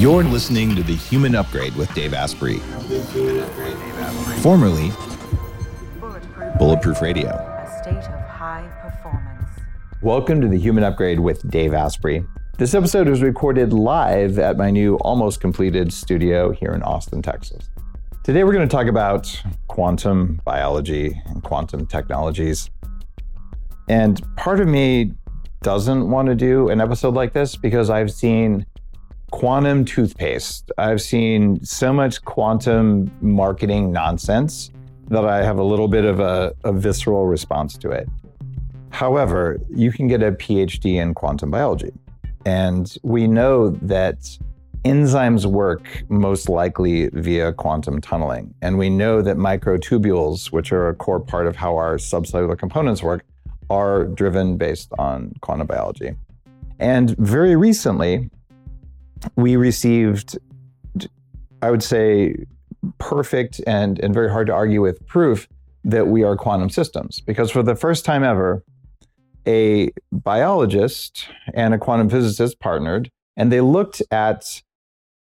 You're listening to The Human Upgrade with Dave Asprey, formerly Bulletproof Radio. A state of high performance. Welcome to The Human Upgrade with Dave Asprey. This episode was recorded live at my new almost completed studio here in Austin, Texas. Today we're going to talk about quantum biology and quantum technologies. And part of me doesn't want to do an episode like this because I've seen quantum toothpaste. I've seen so much quantum marketing nonsense that I have a little bit of a, a, visceral response to it. However, you can get a PhD in quantum biology. And we know that enzymes work most likely via quantum tunneling. And we know that microtubules, which are a core part of how our subcellular components work, are driven based on quantum biology. And very recently, we received, I would say, perfect and, and very hard to argue with proof that we are quantum systems. Because for the first time ever, a biologist and a quantum physicist partnered, and they looked at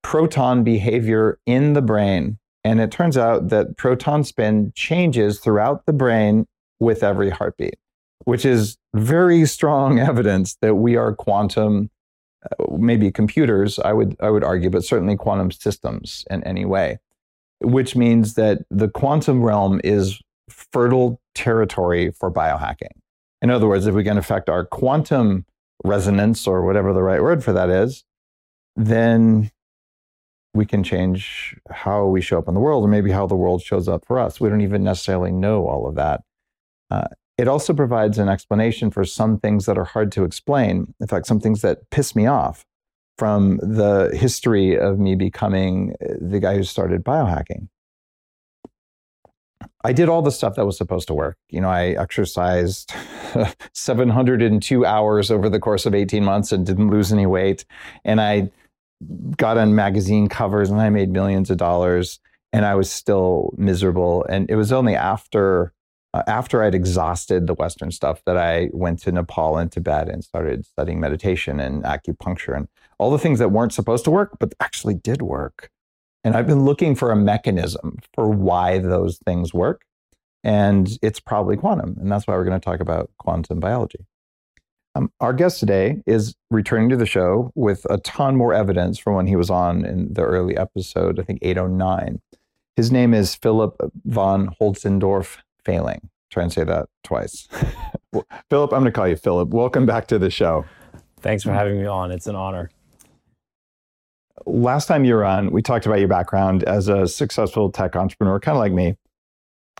proton behavior in the brain. And it turns out that proton spin changes throughout the brain with every heartbeat, which is very strong evidence that we are quantum maybe computers, I would I would argue, but certainly quantum systems in any way, which means that the quantum realm is fertile territory for biohacking. In other words, if we can affect our quantum resonance or whatever the right word for that is, then we can change how we show up in the world or maybe how the world shows up for us. We don't even necessarily know all of that. Uh, it also provides an explanation for some things that are hard to explain. In fact, some things that piss me off from the history of me becoming uh, the guy who started biohacking. I did all the stuff that was supposed to work. You know, I exercised 702 hours over the course of 18 months and didn't lose any weight. And I got on magazine covers and I made millions of dollars and I was still miserable. And it was only after uh, after I'd exhausted the Western stuff, that I went to Nepal and Tibet and started studying meditation and acupuncture and all the things that weren't supposed to work, but actually did work. And I've been looking for a mechanism for why those things work. And it's probably quantum. And that's why we're going to talk about quantum biology. Um, our guest today is returning to the show with a ton more evidence from when he was on in the early episode, I think 809. His name is Philipp von Holtzendorff Fehling. Try and say that twice. Philipp, I'm going to call you Philipp. Welcome back to the show. Thanks for having me on. It's an honor. Last time you were on, we talked about your background as a successful tech entrepreneur, kind of like me,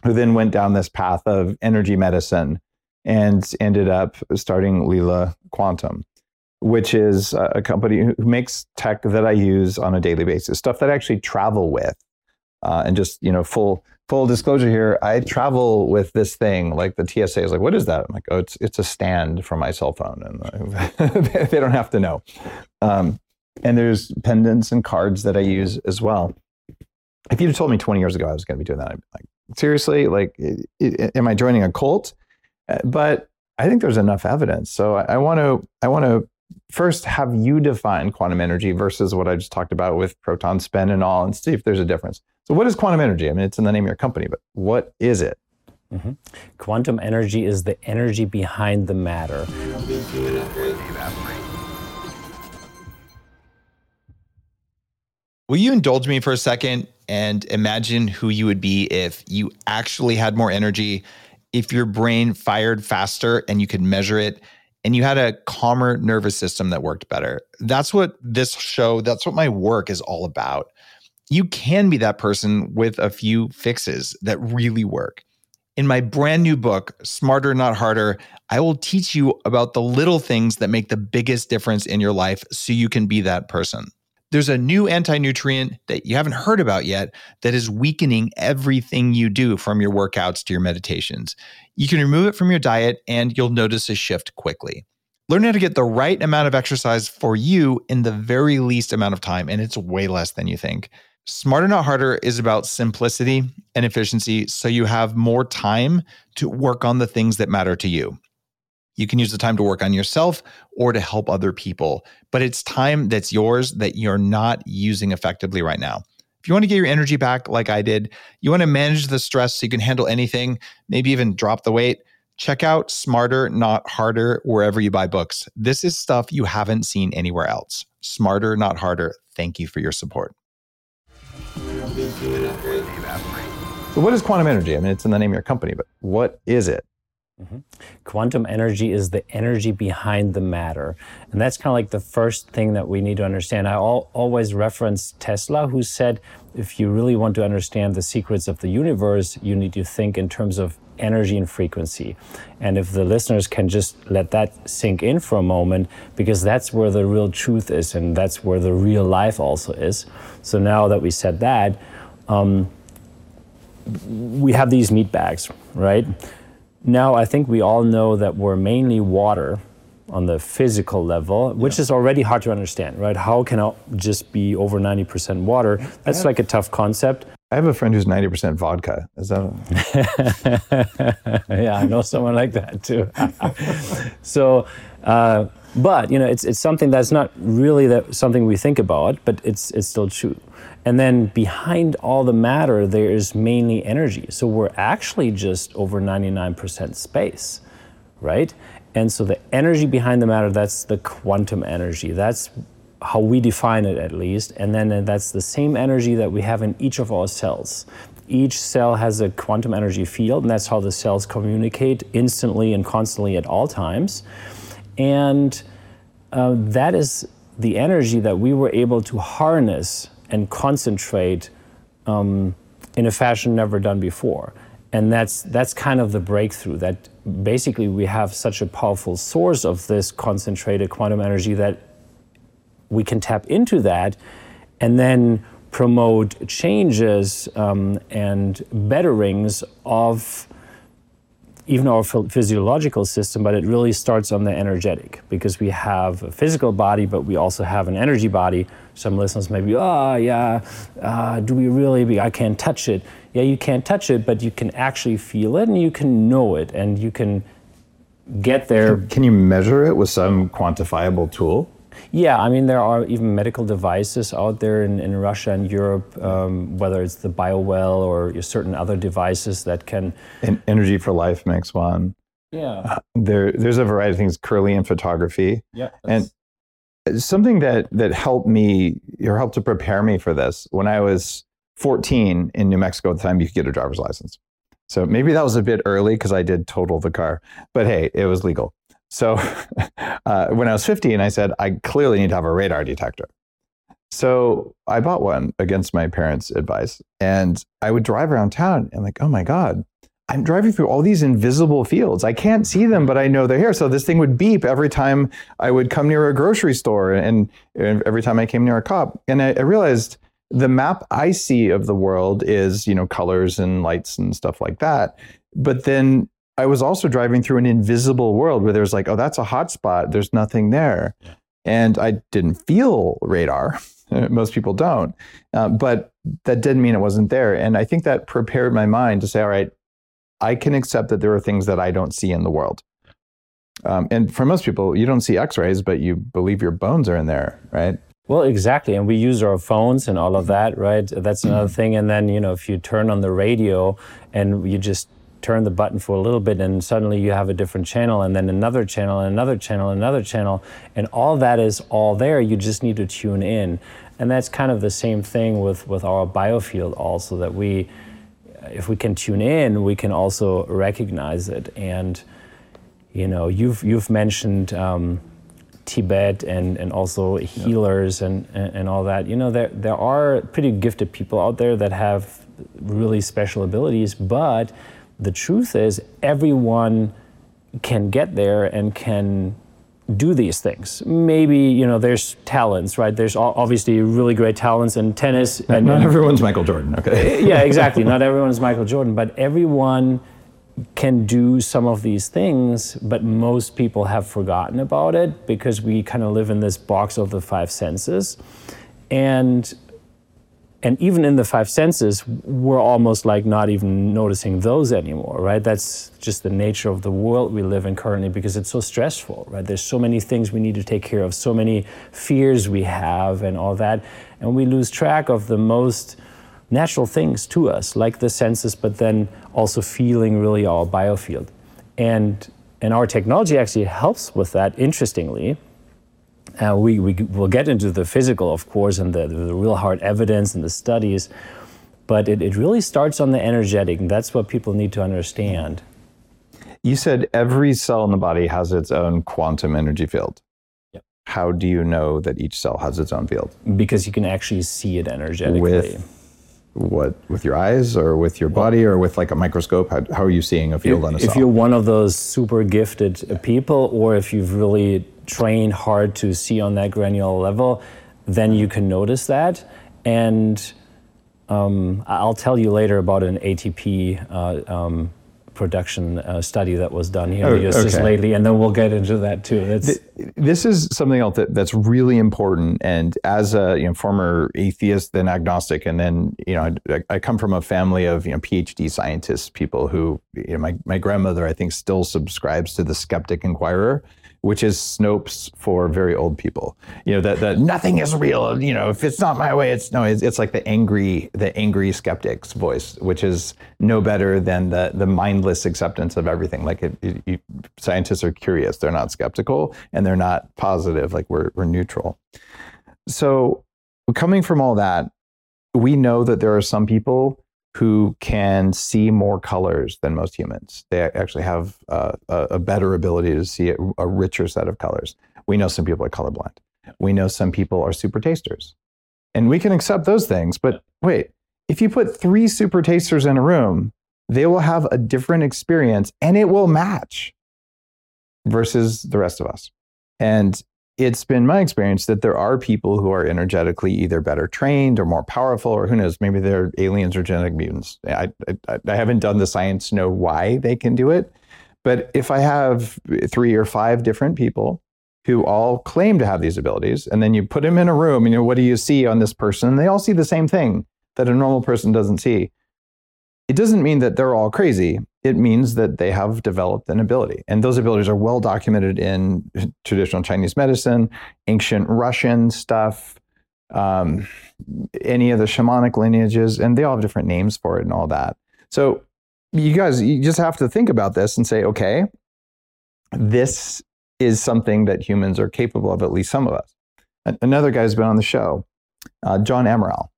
who then went down this path of energy medicine and ended up starting Leela Quantum, which is a company who makes tech that I use on a daily basis, stuff that I actually travel with. Uh, and just, you know, full full disclosure here, I travel with this thing. Like the TSA is like, what is that? I'm like, oh, it's it's a stand for my cell phone, and they don't have to know. Um, and there's pendants and cards that I use as well. If you'd told me 20 years ago I was going to be doing that, I'd be like, seriously, like, it, it, am I joining a cult? Uh, but I think there's enough evidence. So I want to I want to first have you define quantum energy versus what I just talked about with proton spin and all, and see if there's a difference. So, what is quantum energy? I mean, it's in the name of your company, but what is it? Mm-hmm. Quantum energy is the energy behind the matter. Will you indulge me for a second and imagine who you would be if you actually had more energy, if your brain fired faster and you could measure it, and you had a calmer nervous system that worked better? That's what this show, that's what my work is all about you can be that person with a few fixes that really work. In my brand new book, Smarter Not Harder, I will teach you about the little things that make the biggest difference in your life so you can be that person. There's a new anti nutrient that you haven't heard about yet that is weakening everything you do from your workouts to your meditations. You can remove it from your diet and you'll notice a shift quickly. Learn how to get the right amount of exercise for you in the very least amount of time, and it's way less than you think. Smarter Not Harder is about simplicity and efficiency so you have more time to work on the things that matter to you. You can use the time to work on yourself or to help other people. But it's time that's yours that you're not using effectively right now. If you want to get your energy back like I did, you want to manage the stress so you can handle anything, maybe even drop the weight, check out Smarter, Not Harder wherever you buy books. This is stuff you haven't seen anywhere else. Smarter, Not Harder. Thank you for your support. So, what is quantum energy? I mean, it's in the name of your company, but what is it? Mm-hmm. Quantum energy is the energy behind the matter. And that's kind of like the first thing that we need to understand. I al- always reference Tesla, who said if you really want to understand the secrets of the universe, you need to think in terms of energy and frequency. And if the listeners can just let that sink in for a moment, because that's where the real truth is and that's where the real life also is. So now that we said that, um, we have these meat bags, right? Now, I think we all know that we're mainly water on the physical level, which yeah. is already hard to understand, right? How can it just be over 90% water? That's like a tough concept. I have a friend who's 90% vodka. Is that? yeah, I know someone like that too. so, uh, but you know, it's it's something that's not really that something we think about, but it's it's still true. And then behind all the matter, there is mainly energy. So we're actually just over 99% space, right? And so the energy behind the matter, that's the quantum energy. That's how we define it at least. And then that's the same energy that we have in each of our cells. Each cell has a quantum energy field, and that's how the cells communicate instantly and constantly at all times. And uh, that is the energy that we were able to harness and concentrate um, in a fashion never done before. And that's, that's kind of the breakthrough that basically we have such a powerful source of this concentrated quantum energy that we can tap into that and then promote changes um, and betterings of even our physiological system, but it really starts on the energetic because we have a physical body, but we also have an energy body. Some listeners may be, oh, yeah, uh, do we really? Be, I can't touch it. Yeah, you can't touch it, but you can actually feel it and you can know it and you can get there. Can you measure it with some quantifiable tool? Yeah, I mean, there are even medical devices out there in, in Russia and Europe, um, whether it's the BioWell or certain other devices that can. And Energy for Life makes one. Yeah. Uh, there, there's a variety of things, Kirlian photography. Yeah. And something that, that helped me or helped to prepare me for this when I was 14 in New Mexico at the time, you could get a driver's license. So maybe that was a bit early because I did total the car, but hey, it was legal. So uh, when I was 15, I said, I clearly need to have a radar detector. So I bought one against my parents' advice. And I would drive around town and, like, oh my God, I'm driving through all these invisible fields. I can't see them, but I know they're here. So this thing would beep every time I would come near a grocery store and, and every time I came near a cop. And I, I realized the map I see of the world is, you know, colors and lights and stuff like that. But then I was also driving through an invisible world where there's like, oh, that's a hot spot. There's nothing there. Yeah. And I didn't feel radar. Most people don't. Uh, but that didn't mean it wasn't there. And I think that prepared my mind to say, all right, I can accept that there are things that I don't see in the world. Um, and for most people, you don't see x rays, but you believe your bones are in there, right? Well, exactly. And we use our phones and all of that, right? That's another thing. And then, you know, if you turn on the radio and you just turn the button for a little bit and suddenly you have a different channel and then another channel and another channel and another channel and all that is all there you just need to tune in and that's kind of the same thing with with our biofield also that we if we can tune in we can also recognize it and you know you've you've mentioned um, Tibet and, and also healers yeah. and, and, and all that. You know, there, there are pretty gifted people out there that have really special abilities, but the truth is everyone can get there and can do these things. Maybe you know there's talents, right? There's obviously really great talents in tennis. Not, and, not everyone's Michael Jordan, okay? yeah, exactly. Not everyone's Michael Jordan, but everyone can do some of these things. But most people have forgotten about it because we kind of live in this box of the five senses, and and even in the five senses, we're almost like not even noticing those anymore, right? That's just the nature of the world we live in currently because it's so stressful, right? There's so many things we need to take care of, so many fears we have, and all that. And we lose track of the most natural things to us, like the senses, but then also feeling really our biofield. And, and our technology actually helps with that, interestingly. Uh, we, we will get into the physical, of course, and the, the real hard evidence and the studies, but it, it really starts on the energetic, and that's what people need to understand. You said every cell in the body has its own quantum energy field. Yep. How do you know that each cell has its own field? Because you can actually see it energetically. With what with your eyes or with your body or with like a microscope? How, how are you seeing a field if, on a cell if you're one of those super gifted people or if you've really trained hard to see on that granular level then you can notice that. And um, i'll tell you later about an atp uh, um, production uh, study that was done here Oh, just okay. lately and then we'll get into that too That's, this is something else that, that's really important. And as a you know, former atheist, then agnostic, and then you know, I, I come from a family of you know PhD scientists, people who you know, my my grandmother I think still subscribes to the Skeptic Inquirer, which is Snopes for very old people. You know that that nothing is real. You know, if it's not my way, it's no. It's, it's like the angry the angry skeptic's voice, which is no better than the the mindless acceptance of everything. Like it, it, you, scientists are curious; they're not skeptical, and they're not positive. Like we're we're neutral. So, coming from all that, we know that there are some people who can see more colors than most humans. They actually have uh, a, better ability to see a richer set of colors. We know some people are colorblind. We know some people are super tasters. And we can accept those things. But wait, if you put three super tasters in a room, they will have a different experience and it will match versus the rest of us. And it's been my experience that there are people who are energetically either better trained or more powerful, or who knows, maybe they're aliens or genetic mutants. I, I, I haven't done the science to know why they can do it. But if I have three or five different people who all claim to have these abilities, and then you put them in a room, and you know, what do you see on this person? They all see the same thing that a normal person doesn't see. It doesn't mean that they're all crazy. It means that they have developed an ability. And those abilities are well documented in traditional Chinese medicine, ancient Russian stuff, um, any of the shamanic lineages, and they all have different names for it and all that. So you guys, you just have to think about this and say, okay, this is something that humans are capable of, at least some of us. Another guy who's been on the show, uh, John Amaral,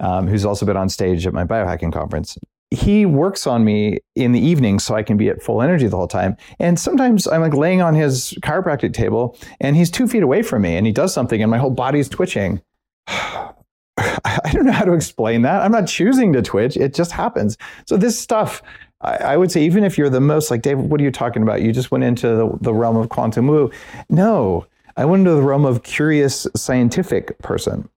um, who's also been on stage at my biohacking conference. He works on me in the evening so I can be at full energy the whole time. And sometimes I'm like laying on his chiropractic table and he's two feet away from me and he does something and my whole body's twitching. I don't know how to explain that. I'm not choosing to twitch. It just happens. So this stuff, I, I would say, even if you're the most like David, what are you talking about? You just went into the, the realm of quantum woo. No, I went into the realm of curious scientific person.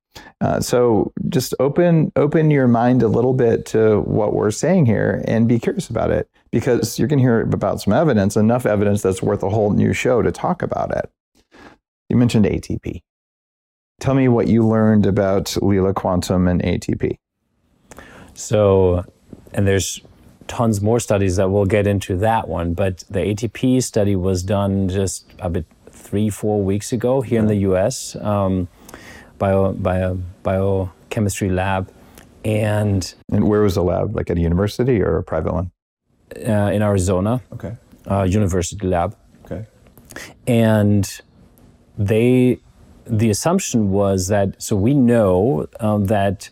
Uh, so just open open your mind a little bit to what we're saying here and be curious about it because you're going to hear about some evidence, enough evidence that's worth a whole new show to talk about it. You mentioned ATP. Tell me what you learned about Leela Quantum and ATP. So, and there's tons more studies that we'll get into that one, but the ATP study was done just a bit three, four weeks ago here in the US um, by a biochemistry lab. And And where was the lab? Like at a university or a private one? uh, in Arizona, Okay. uh, university lab. Okay. and they the assumption was that so we know um, that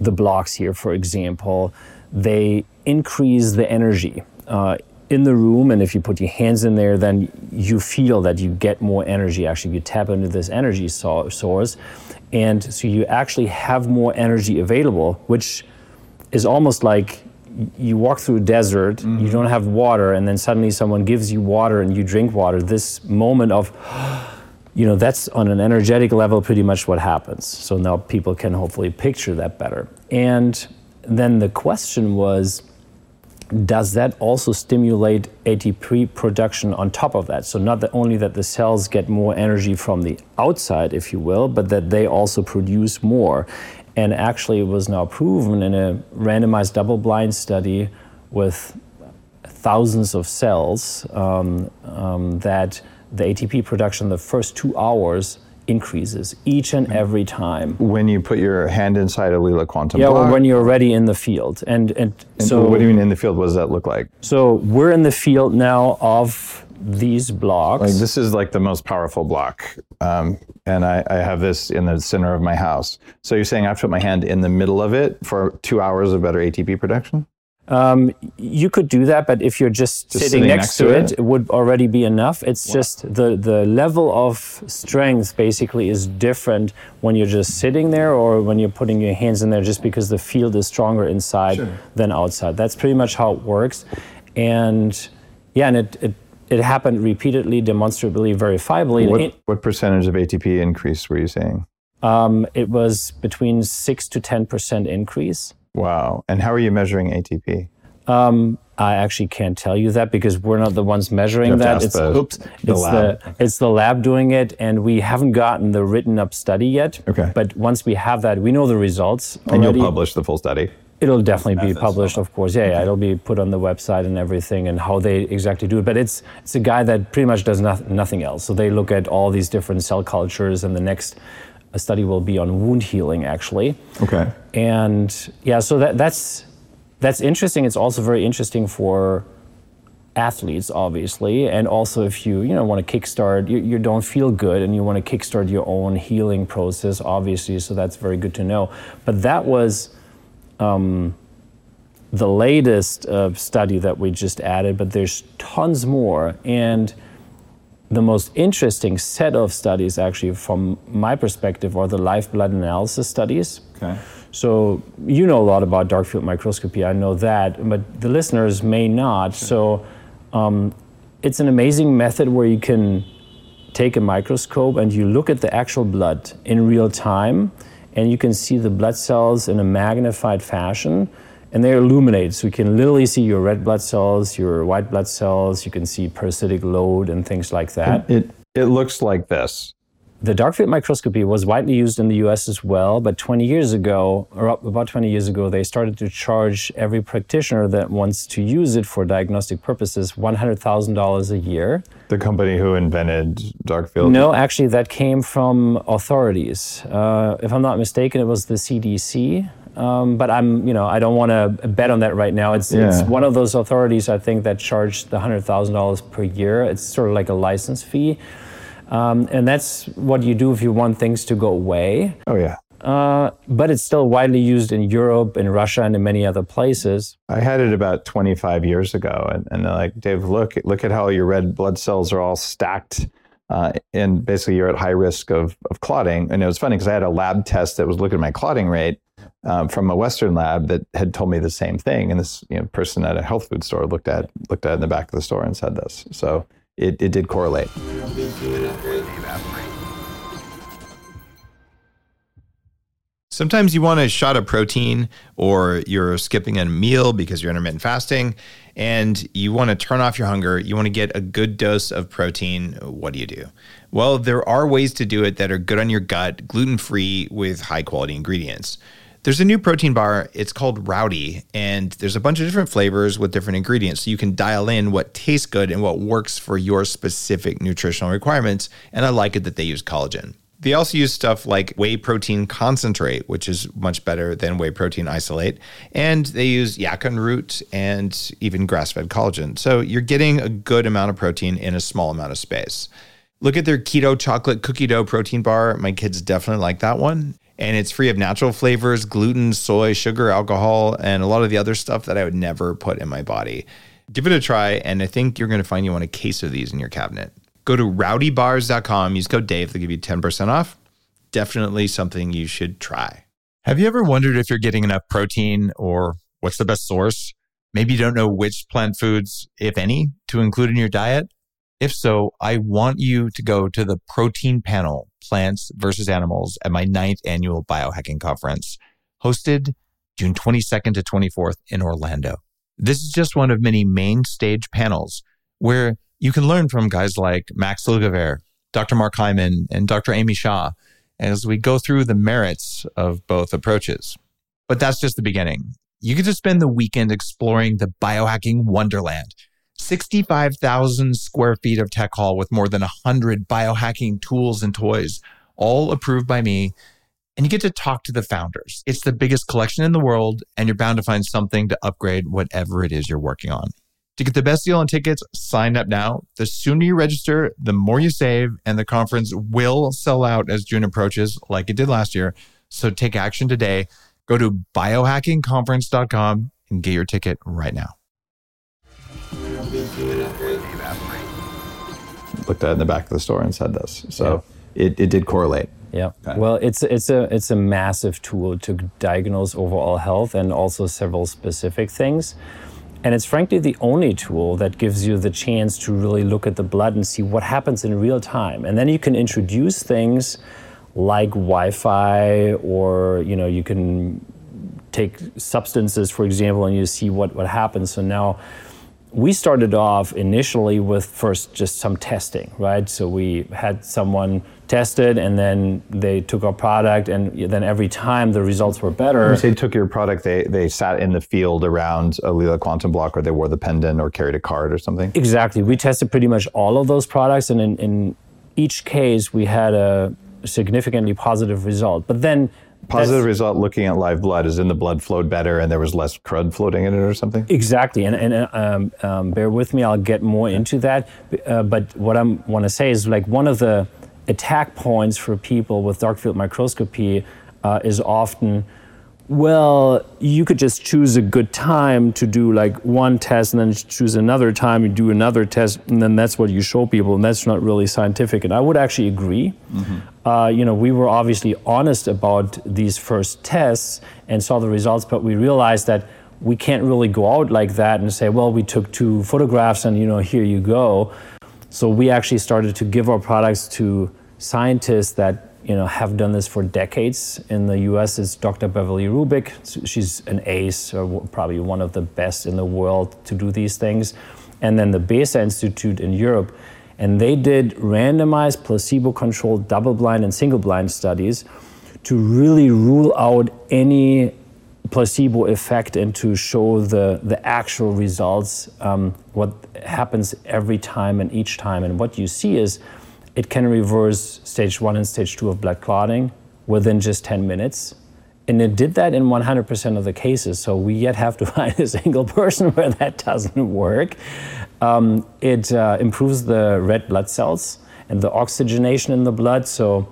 the blocks here for example they increase the energy uh, in the room and if you put your hands in there then you feel that you get more energy actually you tap into this energy so- source and so you actually have more energy available which is almost like you walk through a desert, you mm-hmm. don't have water, and then suddenly someone gives you water and you drink water. This moment of, you know, that's on an energetic level pretty much what happens. So now people can hopefully picture that better. And then the question was, does that also stimulate ATP production on top of that? So not only that the cells get more energy from the outside, if you will, but that they also produce more. And actually, it was now proven in a randomized double blind study with thousands of cells um, um, that the ATP production the first two hours increases each and every time. When you put your hand inside a Leela quantum Yeah, block? well, when you're already in the field, and and, and so what do you mean in the field? What does that look like? so we're in the field now of these blocks. Like this is like the most powerful block, um, and I, I have this in the center of my house. So you're saying I put my hand in the middle of it for two hours of better ATP production? Um, you could do that, but if you're just, Just sitting, sitting next, next to to it, it? it would already be enough. It's just the the level of strength basically is different when you're just sitting there or when you're putting your hands in there, just because the field is stronger inside than outside. That's pretty much how it works, and yeah, and it it, it happened repeatedly, demonstrably, verifiably. What, it- what percentage of ATP increase were you saying? um, it was between six to ten percent increase. Wow. And how are you measuring ATP? Um, I actually can't tell you that because we're not the ones measuring You have to that. It's the- oops, the it's lab. the it's the lab doing it, and we haven't gotten the written up study yet. Okay. But once we have that, we know the results. And you'll publish the full study. It'll definitely be published, of course. Yeah, yeah, it'll be put on the website and everything, and how they exactly do it. But it's it's a guy that pretty much does noth- nothing else. So they look at all these different cell cultures, and the next uh, study will be on wound healing, actually. Okay. and yeah so that, that's that's interesting. It's also very interesting for athletes obviously. And also if you you know want to kickstart you, you don't feel good and you want to kickstart your own healing process obviously so that's very good to know. But that was um, the latest uh, study that we just added but there's tons more. And the most interesting set of studies actually from my perspective are the live blood analysis studies Okay. so you know a lot about dark field microscopy. I know that, but the listeners may not. So um, it's an amazing method where you can take a microscope and you look at the actual blood in real time, and you can see the blood cells in a magnified fashion. And they're illuminated, so you can literally see your red blood cells, your white blood cells. You can see parasitic load and things like that. It it looks like this. The dark field microscopy was widely used in the US as well, but 20 years ago, or about 20 years ago, they started to charge every practitioner that wants to use it for diagnostic purposes $100,000 a year. The company who invented dark field. No, actually, that came from authorities. Uh, if I'm not mistaken, it was the CDC. Um, but I'm, you know, I don't want to bet on that right now. It's, it's one of those authorities I think that charge the hundred thousand dollars per year. It's sort of like a license fee, um, and that's what you do if you want things to go away. Oh yeah. Uh, but it's still widely used in Europe, in Russia, and in many other places. I had it about 25 years ago, and, and they're like, Dave, look, look at how your red blood cells are all stacked, uh, and basically you're at high risk of, of clotting. And it was funny because I had a lab test that was looking at my clotting rate um, from a Western lab that had told me the same thing. And this you know, person at a health food store looked at looked at in the back of the store and said this. So it, it did correlate. Sometimes you want a shot of protein or you're skipping a meal because you're intermittent fasting and you want to turn off your hunger. You want to get a good dose of protein. What do you do? Well, there are ways to do it that are good on your gut, gluten free, with high quality ingredients. There's a new protein bar. It's called Rowdy, and there's a bunch of different flavors with different ingredients. So you can dial in what tastes good and what works for your specific nutritional requirements. And I like it that they use collagen. They also use stuff like whey protein concentrate, which is much better than whey protein isolate. And they use yacon root and even grass fed collagen. So you're getting a good amount of protein in a small amount of space. Look at their keto chocolate cookie dough protein bar. My kids definitely like that one. And it's free of natural flavors, gluten, soy, sugar, alcohol, and a lot of the other stuff that I would never put in my body. Give it a try, and I think you're going to find you want a case of these in your cabinet. Go to rowdybars.com, use code Dave, they'll give you 10% off. Definitely something you should try. Have you ever wondered if you're getting enough protein or what's the best source? Maybe you don't know which plant foods, if any, to include in your diet? If so, I want you to go to the protein panel, Plants versus Animals, at my ninth annual biohacking conference, hosted June 22nd to 24th in Orlando. This is just one of many main stage panels where you can learn from guys like Max Lugavere, Dr. Mark Hyman, and Dr. Amy Shah as we go through the merits of both approaches. But that's just the beginning. You get to spend the weekend exploring the biohacking wonderland. 65,000 square feet of tech hall with more than 100 biohacking tools and toys, all approved by me. And you get to talk to the founders. It's the biggest collection in the world, and you're bound to find something to upgrade whatever it is you're working on. To get the best deal on tickets, sign up now. The sooner you register, the more you save, and the conference will sell out as June approaches, like it did last year. So take action today. Go to biohackingconference.com and get your ticket right now. Looked at it in the back of the store and said this. So it, it did correlate. Yeah. Well, it's it's a it's a massive tool to diagnose overall health and also several specific things. And it's frankly the only tool that gives you the chance to really look at the blood and see what happens in real time. And then you can introduce things like Wi-Fi or you know you can take substances for example and you see what what happens. So now we started off initially with first just some testing, right? So we had someone tested and then they took our product and then every time the results were better. When you say took your product, they, they sat in the field around a Leela Quantum Block or they wore the pendant or carried a card or something? Exactly. We tested pretty much all of those products and in, in each case we had a significantly positive result. But then Positive result looking at live blood is in the blood flowed better and there was less crud floating in it or something? Exactly. And, and um, um, bear with me, I'll get more into that. Uh, but what I want to say is like one of the attack points for people with dark field microscopy uh, is often well, you could just choose a good time to do like one test and then choose another time, you do another test, and then that's what you show people, and that's not really scientific. And I would actually agree. Mm-hmm. Uh, you know, we were obviously honest about these first tests and saw the results, but we realized that we can't really go out like that and say, well, we took two photographs and, you know, here you go. So we actually started to give our products to scientists that you know, have done this for decades. In the US, it's Dr. Beverly Rubik. She's an ace, probably one of the best in the world to do these things. And then the BESA Institute in Europe. And they did randomized, placebo controlled, double blind, and single blind studies to really rule out any placebo effect and to show the, the actual results, um, what happens every time and each time. And what you see is it can reverse stage one and stage two of blood clotting within just 10 minutes. And it did that in 100% of the cases. So we yet have to find a single person where that doesn't work. Um, it uh, improves the red blood cells and the oxygenation in the blood. So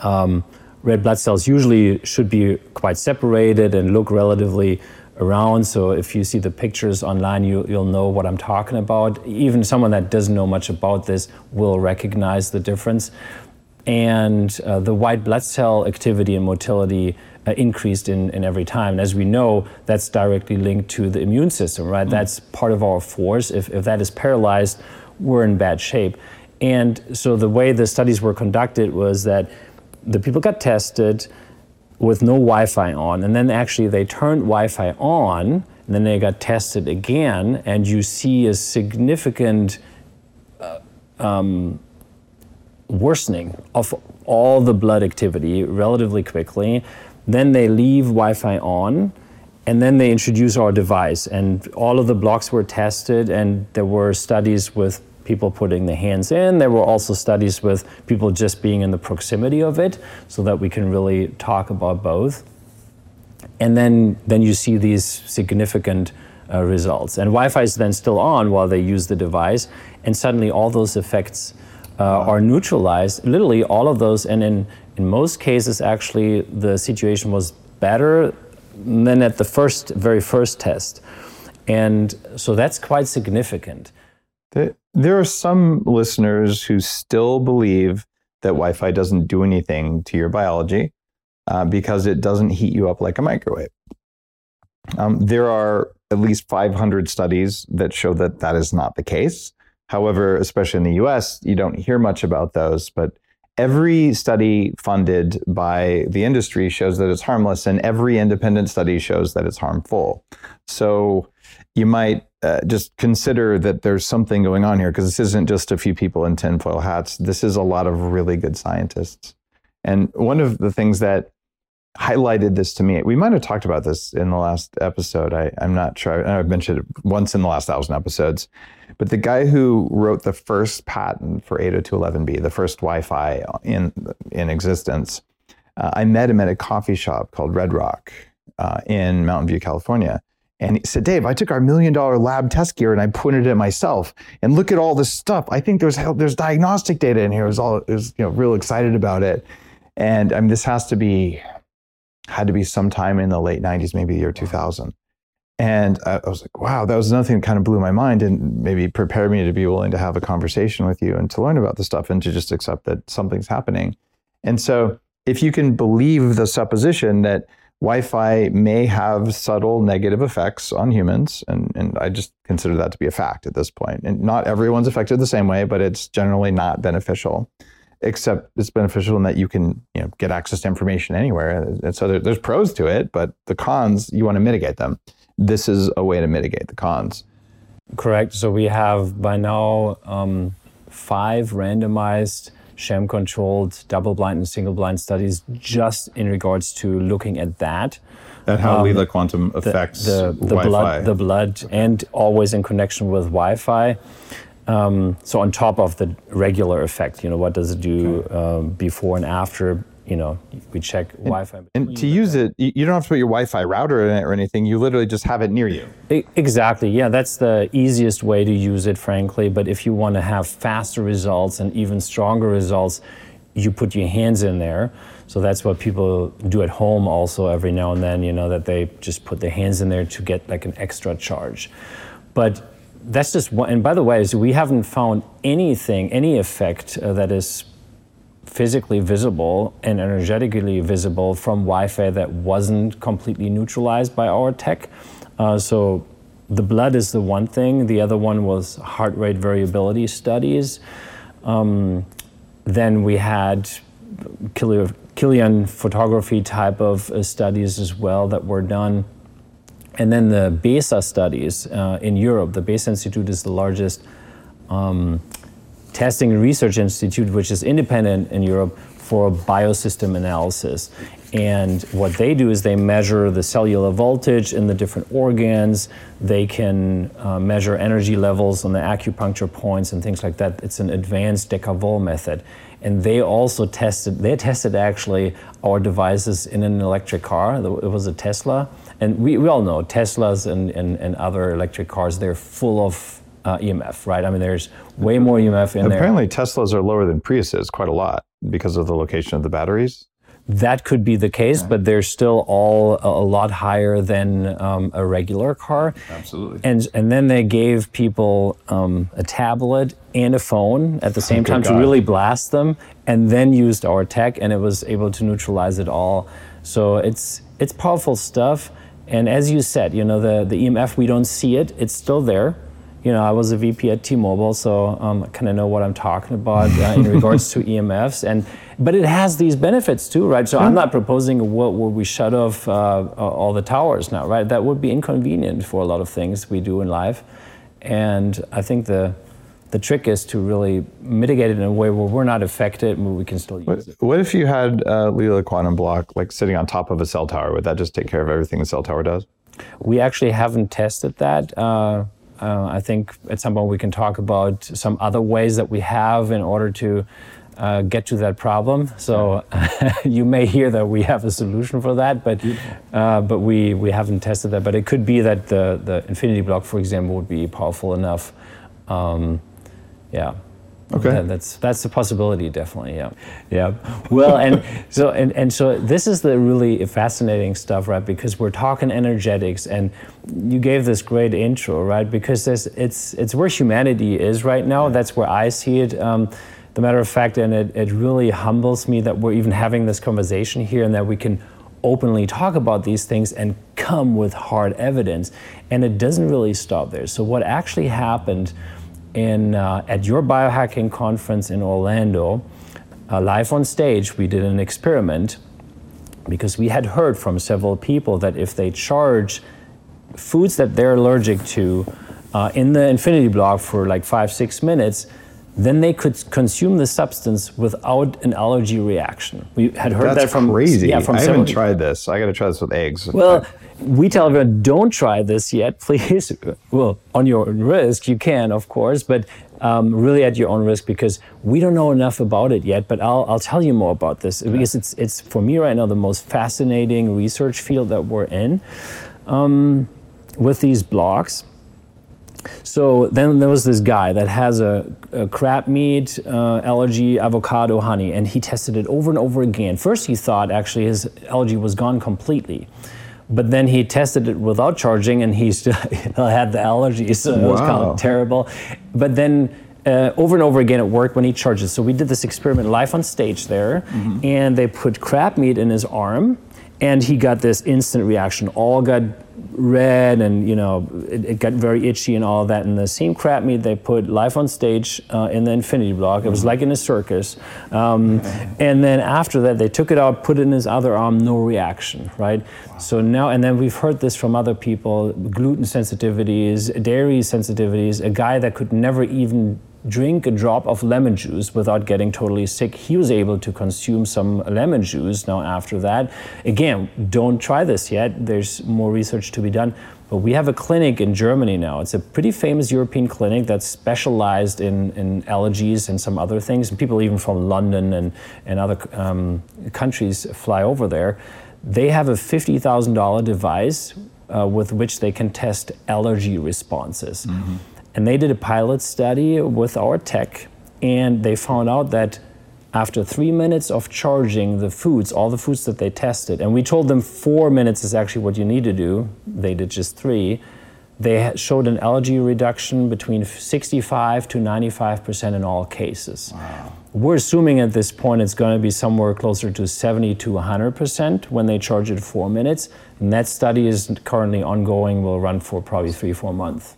um, red blood cells usually should be quite separated and look relatively around. So if you see the pictures online, you, will know what I'm talking about. Even someone that doesn't know much about this will recognize the difference. And uh, the white blood cell activity and motility uh, increased in, in every time. And as we know, that's directly linked to the immune system, right? Mm. That's part of our force. If, if that is paralyzed, we're in bad shape. And so the way the studies were conducted was that the people got tested, with no Wi-Fi on, and then actually they turned Wi-Fi on, and then they got tested again, and you see a significant uh, um, worsening of all the blood activity relatively quickly. Then they leave Wi-Fi on, and then they introduce our device, and all of the blocks were tested, and there were studies with people putting the hands in. There were also studies with people just being in the proximity of it so that we can really talk about both. And then, then you see these significant uh, results. And Wi Fi is then still on while they use the device, and suddenly all those effects uh, are neutralized. Literally, all of those, and in, in most cases, actually, the situation was better than at the first, very first test. And so that's quite significant. There are some listeners who still believe that Wi Fi doesn't do anything to your biology uh, because it doesn't heat you up like a microwave. Um, there are at least 500 studies that show that that is not the case. However, especially in the US, you don't hear much about those, but every study funded by the industry shows that it's harmless, and every independent study shows that it's harmful. So you might uh, just consider that there's something going on here because this isn't just a few people in tinfoil hats. This is a lot of really good scientists. And one of the things that highlighted this to me, we might have talked about this in the last episode. I, I'm not sure. I've mentioned it once in the last thousand episodes. But the guy who wrote the first patent for 802.11b, the first Wi-Fi in in existence, uh, I met him at a coffee shop called Red Rock uh, in Mountain View, California. And he said, Dave, I took our million dollar lab test gear and I pointed it myself. And look at all this stuff. I think there's there's diagnostic data in here. I was all I was, you know real excited about it. And I mean, this has to be had to be sometime in the late 90s, maybe the year 2000. And I, I was like, wow, that was another thing that kind of blew my mind and maybe prepared me to be willing to have a conversation with you and to learn about the stuff and to just accept that something's happening. And so if you can believe the supposition that Wi-Fi may have subtle negative effects on humans, and, and I just consider that to be a fact at this point. And not everyone's affected the same way, but it's generally not beneficial except it's beneficial in that you can you know, get access to information anywhere. And so there, there's pros to it, but the cons, you want to mitigate them. This is a way to mitigate the cons. Correct. So we have by now um, five randomized, sham controlled, double blind and single blind studies just in regards to looking at that. That how um, Leela quantum affects the, the, the blood, the blood, and always in connection with Wi-Fi. Um, so on top of the regular effect, you know, what does it do um, before and after? You know, we check and, Wi-Fi. And to use it, you don't have to put your Wi-Fi router in it or anything. You literally just have it near you. Exactly. Yeah, that's the easiest way to use it, frankly. But if you want to have faster results and even stronger results, you put your hands in there. So that's what people do at home also every now and then. You know, that they just put their hands in there to get like an extra charge. But that's just one. And by the way, so we haven't found anything, any effect uh, that is physically visible and energetically visible from Wi-Fi that wasn't completely neutralized by our tech. Uh, so the blood is the one thing. The other one was heart rate variability studies. Um, then we had Kirlian photography type of uh, studies as well that were done. And then the BESA studies uh, in Europe, the BESA Institute is the largest um, testing and research institute, which is independent in Europe for biosystem analysis. And what they do is they measure the cellular voltage in the different organs. They can uh, measure energy levels on the acupuncture points and things like that. It's an advanced Decavol method. And they also tested, they tested actually our devices in an electric car. It was a Tesla and we, we all know Teslas and, and, and other electric cars, they're full of uh, EMF, right? I mean, there's way more EMF in Apparently, there. Apparently, Teslas are lower than Priuses quite a lot because of the location of the batteries. That could be the case, yeah. but they're still all a, lot higher than um, a regular car. Absolutely. And and then they gave people um, a tablet and a phone at the same time God. to really blast them, and then used our tech, and it was able to neutralize it all. So it's it's powerful stuff. And as you said, you know, the, the EMF, we don't see it, it's still there. You know, I was a VP at T-Mobile, so um, I kind of know what I'm talking about uh, in regards to EMFs. And but it has these benefits too, right? So I'm not proposing what would we shut off uh, all the towers now, right? That would be inconvenient for a lot of things we do in life. And I think the the trick is to really mitigate it in a way where we're not affected and we can still use what, it. What if you had uh, Leela quantum block like sitting on top of a cell tower? Would that just take care of everything the cell tower does? We actually haven't tested that. Uh, uh, I think at some point we can talk about some other ways that we have in order to uh, get to that problem. So you may hear that we have a solution for that, but uh, but we, we haven't tested that. But it could be that the, the infinity block, for example, would be powerful enough um, yeah. Okay. That, that's that's a possibility, definitely. Yeah, yeah. Well, and so and, and so this is the really fascinating stuff, right? Because we're talking energetics, and you gave this great intro, right? Because this, it's it's where humanity is right now. Yeah. That's where I see it. Um, the matter of fact, and it, it really humbles me that we're even having this conversation here, and that we can openly talk about these things and come with hard evidence. And it doesn't really stop there. So what actually happened? In, uh, at your biohacking conference in Orlando, uh, live on stage, we did an experiment because we had heard from several people that if they charge foods that they're allergic to uh, in the infinity block for like five, six minutes, then they could consume the substance without an allergy reaction. We had heard That's that from crazy. Yeah, from I haven't tried this. I got to try this with eggs. Well, we tell everyone don't try this yet, please. Well, on your own risk, you can, of course, but um, really at your own risk because we don't know enough about it yet. But I'll, I'll tell you more about this because it's it's for me right now the most fascinating research field that we're in um, with these blocks. So then there was this guy that has a, a crab meat uh, allergy, avocado, honey, and he tested it over and over again. First, he thought actually his allergy was gone completely. But then he tested it without charging and he still had the allergy, so it was kind of terrible. But then uh, over and over again it worked when he charged it. So we did this experiment live on stage there, and they put crab meat in his arm, and he got this instant reaction. All got red, and you know it, it got very itchy and all that. And the same crap meat they put live on stage uh, in the Infinity Bloc. It was like in a circus. Um, and then after that, they took it out, put it in his other arm, no reaction, right? So now, and then we've heard this from other people: gluten sensitivities, dairy sensitivities. A guy that could never even drink a drop of lemon juice without getting totally sick. He was able to consume some lemon juice now after that. Again, don't try this yet. There's more research to be done. But we have a clinic in Germany now. It's a pretty famous European clinic that's specialized in, in allergies and some other things. And people even from London and, and other um, countries fly over there. They have a $50,000 device uh, with which they can test allergy responses. And they did a pilot study with our tech, and they found out that after three minutes of charging the foods, all the foods that they tested, and we told them four minutes is actually what you need to do, they did just three. They showed an allergy reduction between 65 to 95% in all cases. We're assuming at this point it's going to be somewhere closer to 70 to 100% when they charge it four minutes. And that study is currently ongoing, will run for probably three, four months.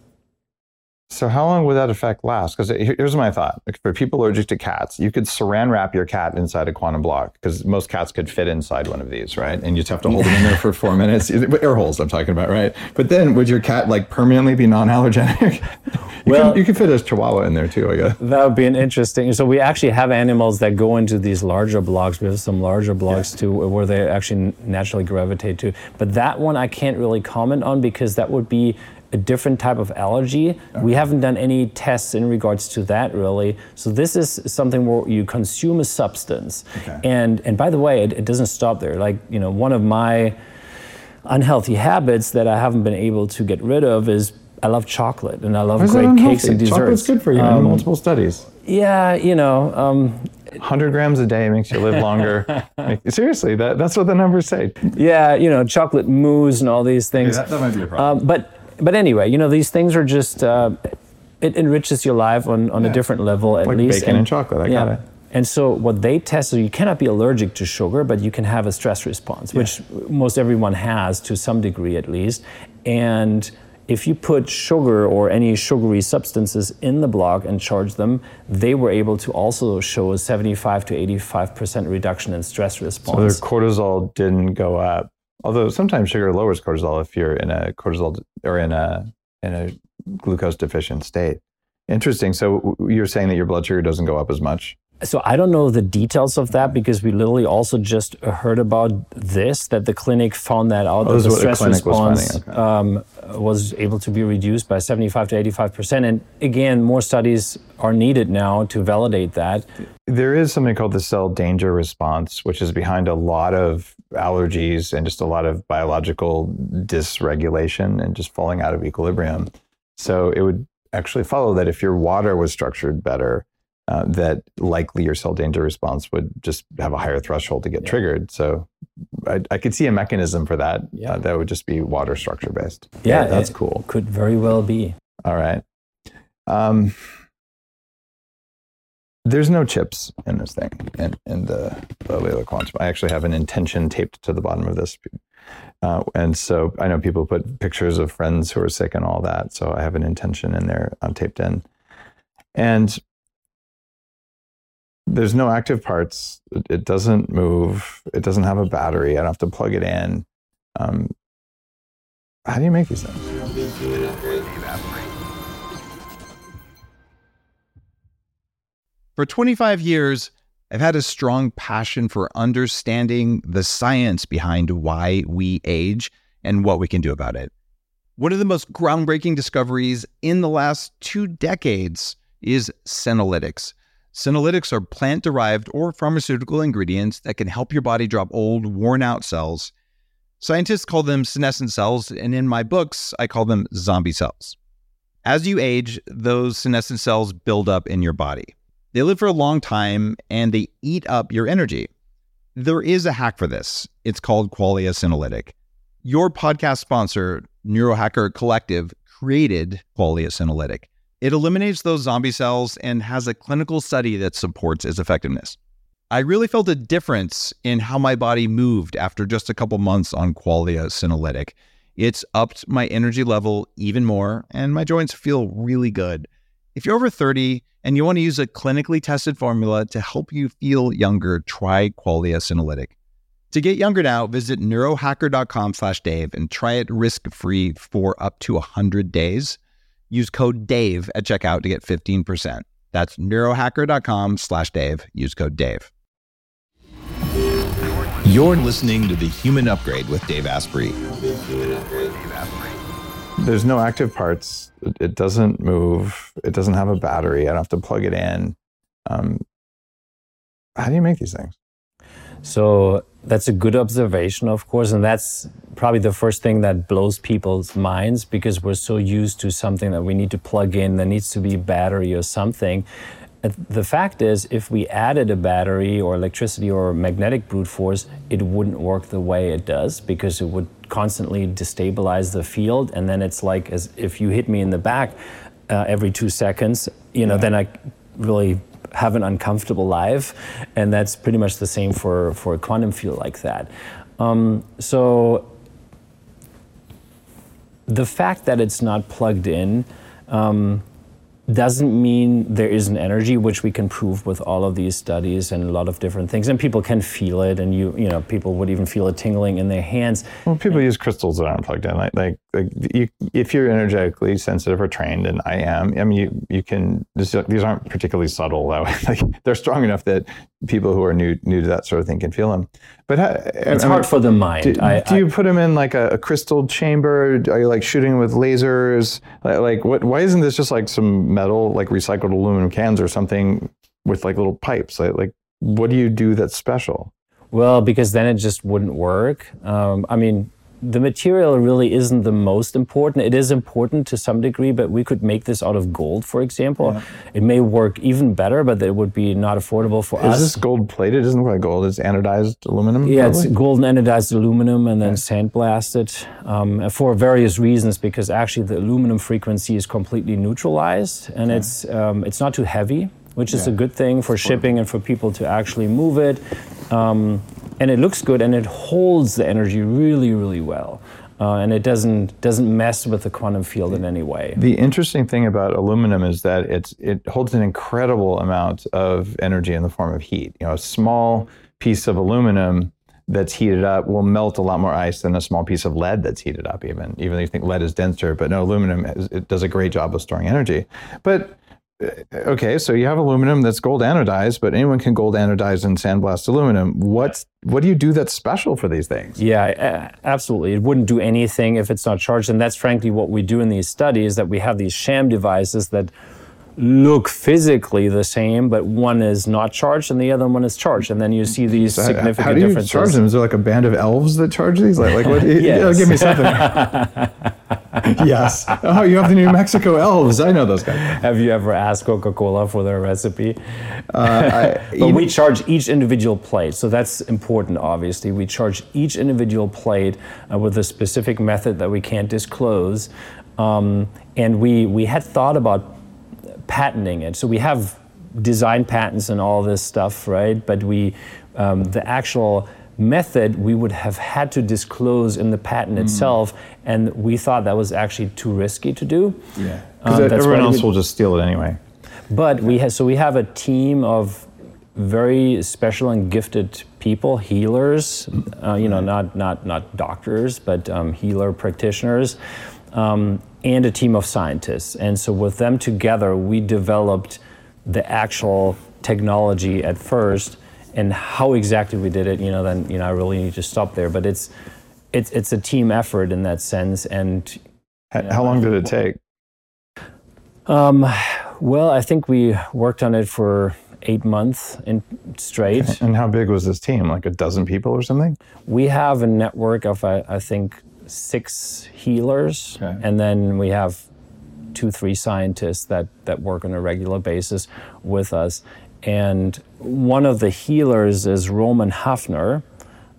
So how long would that effect last? Because here's my thought: for people allergic to cats, you could saran wrap your cat inside a quantum block because most cats could fit inside one of these, right? And you just have to hold them in there for four minutes. Air holes, I'm talking about, right? But then would your cat like permanently be non-allergenic? you Well- could, you could fit a chihuahua in there too, I guess. That would be an interesting. So we actually have animals that go into these larger blocks. We have some larger blocks too, where they actually naturally gravitate to. But that one I can't really comment on because that would be a different type of allergy. We haven't done any tests in regards to that really. So this is something where you consume a substance, Okay. and and by the way, it, it doesn't stop there. Like you know, one of my unhealthy habits that I haven't been able to get rid of is. I love chocolate and I love Why is great cakes and desserts. Chocolate's good for you in Um, multiple studies. yeah, you know, um, 100 grams a day makes you live longer. Seriously, that, that's what the numbers say. yeah, you know, chocolate mousse and all these things. Yeah, That might be a problem. Um, but but anyway, you know, these things are just uh, it enriches your life on, on a different level at Like least. bacon and chocolate, I got it. And so what they test, so you cannot be allergic to sugar, but you can have a stress response, which most everyone has to some degree at least. And if you put sugar or any sugary substances in the block and charge them, they were able to also show a 75 to 85% reduction in stress response. So their cortisol didn't go up. Although sometimes sugar lowers cortisol if you're in a cortisol or in a in a glucose deficient state. Interesting. So you're saying that your blood sugar doesn't go up as much. So I don't know the details of that because we literally also just heard about this that the clinic found that out Oh, that the what the stress was response um, was able to be reduced by 75 to 85 percent. And again, more studies are needed now to validate that. There is something called the cell danger response, which is behind a lot of allergies and just a lot of biological dysregulation and just falling out of equilibrium. So it would actually follow that if your water was structured better, uh, that likely your cell danger response would just have a higher threshold to get triggered. So I, I could see a mechanism for that. Yeah. Uh, that would just be water structure based. Yeah, that's it- cool. Could very well be. All right. Um, there's no chips in this thing, in, in the, the Leela Quantum. I actually have an intention taped to the bottom of this. Uh, and so I know people put pictures of friends who are sick and all that. So I have an intention in there um, taped in. And there's no active parts. It, doesn't move. It doesn't have a battery. I don't have to plug it in. Um, how do you make these things? For 25 years, I've had a strong passion for understanding the science behind why we age and what we can do about it. One of the most groundbreaking discoveries in the last two decades is senolytics. Senolytics are plant derived or pharmaceutical ingredients that can help your body drop old, worn out cells. Scientists call them senescent cells, and in my books, I call them zombie cells. As you age, those senescent cells build up in your body. They live for a long time and they eat up your energy. There is a hack for this. It's called Qualia Senolytic. Your podcast sponsor, Neurohacker Collective, created Qualia Senolytic. It eliminates those zombie cells and has a clinical study that supports its effectiveness. I really felt a difference in how my body moved after just a couple months on Qualia Senolytic. It's upped my energy level even more, and my joints feel really good. If you're over 30 and you want to use a clinically tested formula to help you feel younger, try Qualia Senolytic. To get younger now, visit neurohacker.com slash Dave and try it risk-free for up to 100 days. Use code DAVE at checkout to get 15%. That's neurohacker.com slash Dave. Use code DAVE. You're listening to The Human Upgrade with Dave Asprey. There's no active parts. It- It doesn't move. It doesn't have a battery. I don't have to plug it in. Um, how do you make these things? So that's a good observation, of course, and that's probably the first thing that blows people's minds because we're so used to something that we need to plug in. There needs to be battery or something. The fact is, if we added a battery or electricity or magnetic brute force, it wouldn't work the way it does because it would constantly destabilize the field. And then it's like as if you hit me in the back uh, every two seconds, you know, then I really have an uncomfortable life. And that's pretty much the same for, for a quantum field like that. Um, so the fact that it's not plugged in um, doesn't mean there isn't energy, which we can prove with all of these studies and a lot of different things. And people can feel it, and you, you know, people would even feel it tingling in their hands. Well, people use crystals that aren't plugged in. Like, like, like you, if you're energetically sensitive or trained, and I am, I mean, you, you can. This, these aren't particularly subtle. though. like, they're strong enough that people who are new new to that sort of thing can feel them. But how, It's hard for the mind. Do, I- do you put them in like a, a crystal chamber? Are you like shooting with lasers? Like, like what? Why isn't this just like some metal, like recycled aluminum cans or something with like little pipes? Like, like what do you do that's special? Well, because then it just wouldn't work. Um, I mean, the material really isn't the most important. It is important to some degree, but we could make this out of gold, for example. It may work even better, but it would be not affordable for Is us. Is this gold plated? It doesn't look like gold. It's anodized aluminum. Yeah, it's probably? golden anodized aluminum and then sandblasted um, for various reasons. Because actually, the aluminum frequency is completely neutralized, and it's um, it's not too heavy, which is a good thing for shipping and for people to actually move it. Um, and it looks good, and it holds the energy really, really well, uh, and it doesn't doesn't mess with the quantum field in any way. The interesting thing about aluminum is that it's it holds an incredible amount of energy in the form of heat. You know, a small piece of aluminum that's heated up will melt a lot more ice than a small piece of lead that's heated up. Even even though you think lead is denser, but no, aluminum it does a great job of storing energy. But okay, so you have aluminum that's gold anodized, but anyone can gold anodize and sandblast aluminum. What's what do you do that's special for these things? Yeah, absolutely. It wouldn't do anything if it's not charged. And that's frankly what we do in these studies that we have these sham devices that look physically the same, but one is not charged and the other one is charged. And then you see these How- significant How do you differences. charge them? Is there like a band of elves that charge these? Like, like what? Yes. Give me something. yes. Oh, you have the New Mexico elves. I know those guys. Have you ever asked Coca-Cola for their recipe? Uh, I, But we charge each individual plate, so that's important. Obviously, we charge each individual plate uh, with a specific method that we can't disclose, um, and we we had thought about patenting it. So we have design patents and all this stuff, right? But we um, the actual method we would have had to disclose in the patent itself, and we thought that was actually too risky to do. yeah. Um, Because that's everyone else we- will just steal it anyway. but we have so we have a team of very special and gifted people, healers. Uh, you know, not not not doctors, but um, healer practitioners, um, and a team of scientists. And so with them together, we developed the actual technology at first, and how exactly we did it, you know, then you know I really need to stop there. But it's it's it's a team effort in that sense, and H- How long did it take? um, well, I think we worked on it for eight months in straight. And how big was this team? Like a dozen people or something? We have a network of I, I think six healers, Okay. and then we have two, three scientists that that work on a regular basis with us. And one of the healers is Roman Hafner.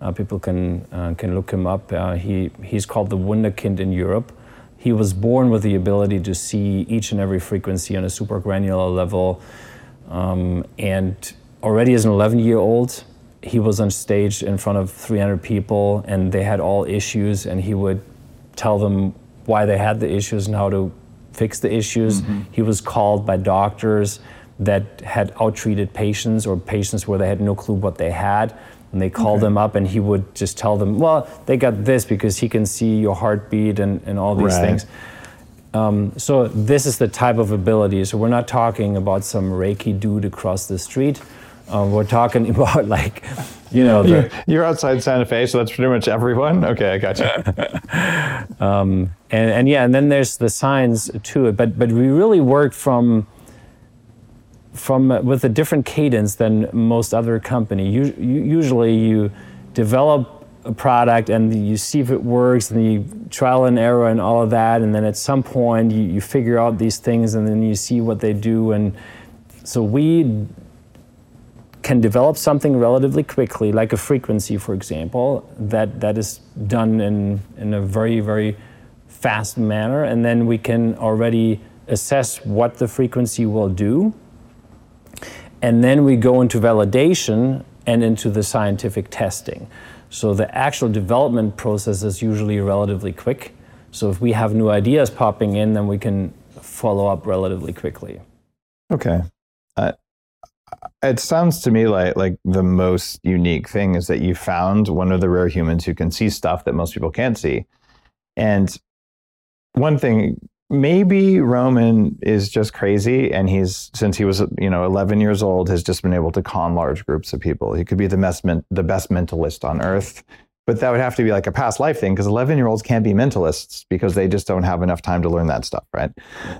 Uh, people can uh, can look him up. Uh, he he's called the Wunderkind in Europe. He was born with the ability to see each and every frequency on a super granular level. Um, and already as an 11 year old, he was on stage in front of 300 people and they had all issues, and he would tell them why they had the issues and how to fix the issues. He was called by doctors that had outtreated patients or patients where they had no clue what they had. And they called them up, and he would just tell them, Well, they got this because he can see your heartbeat and, and all these Right. things. Um, so this is the type of ability. So we're not talking about some Reiki dude across the street. Uh, we're talking about like, you know, the, You're, outside Santa Fe, so that's pretty much everyone. Okay, I gotcha. and, and yeah, and then there's the science to it. But but we really work from from uh, with a different cadence than most other company. U- usually you develop a product and you see if it works and you trial and error and all of that and then at some point you, you figure out these things and then you see what they do and so we can develop something relatively quickly, like a frequency, for example, that, that is done in, in a very, very fast manner. And then we can already assess what the frequency will do. And then we go into validation and into the scientific testing. So the actual development process is usually relatively quick. So if we have new ideas popping in, then we can follow up relatively quickly. Okay. It sounds to me like like the most unique thing is that you found one of the rare humans who can see stuff that most people can't see. And one thing, maybe Roman is just crazy, and he's since he was you know 11 years old has just been able to con large groups of people. He could be the best the best mentalist on earth. But that would have to be like a past life thing because 11 year olds can't be mentalists because they just don't have enough time to learn that stuff, right?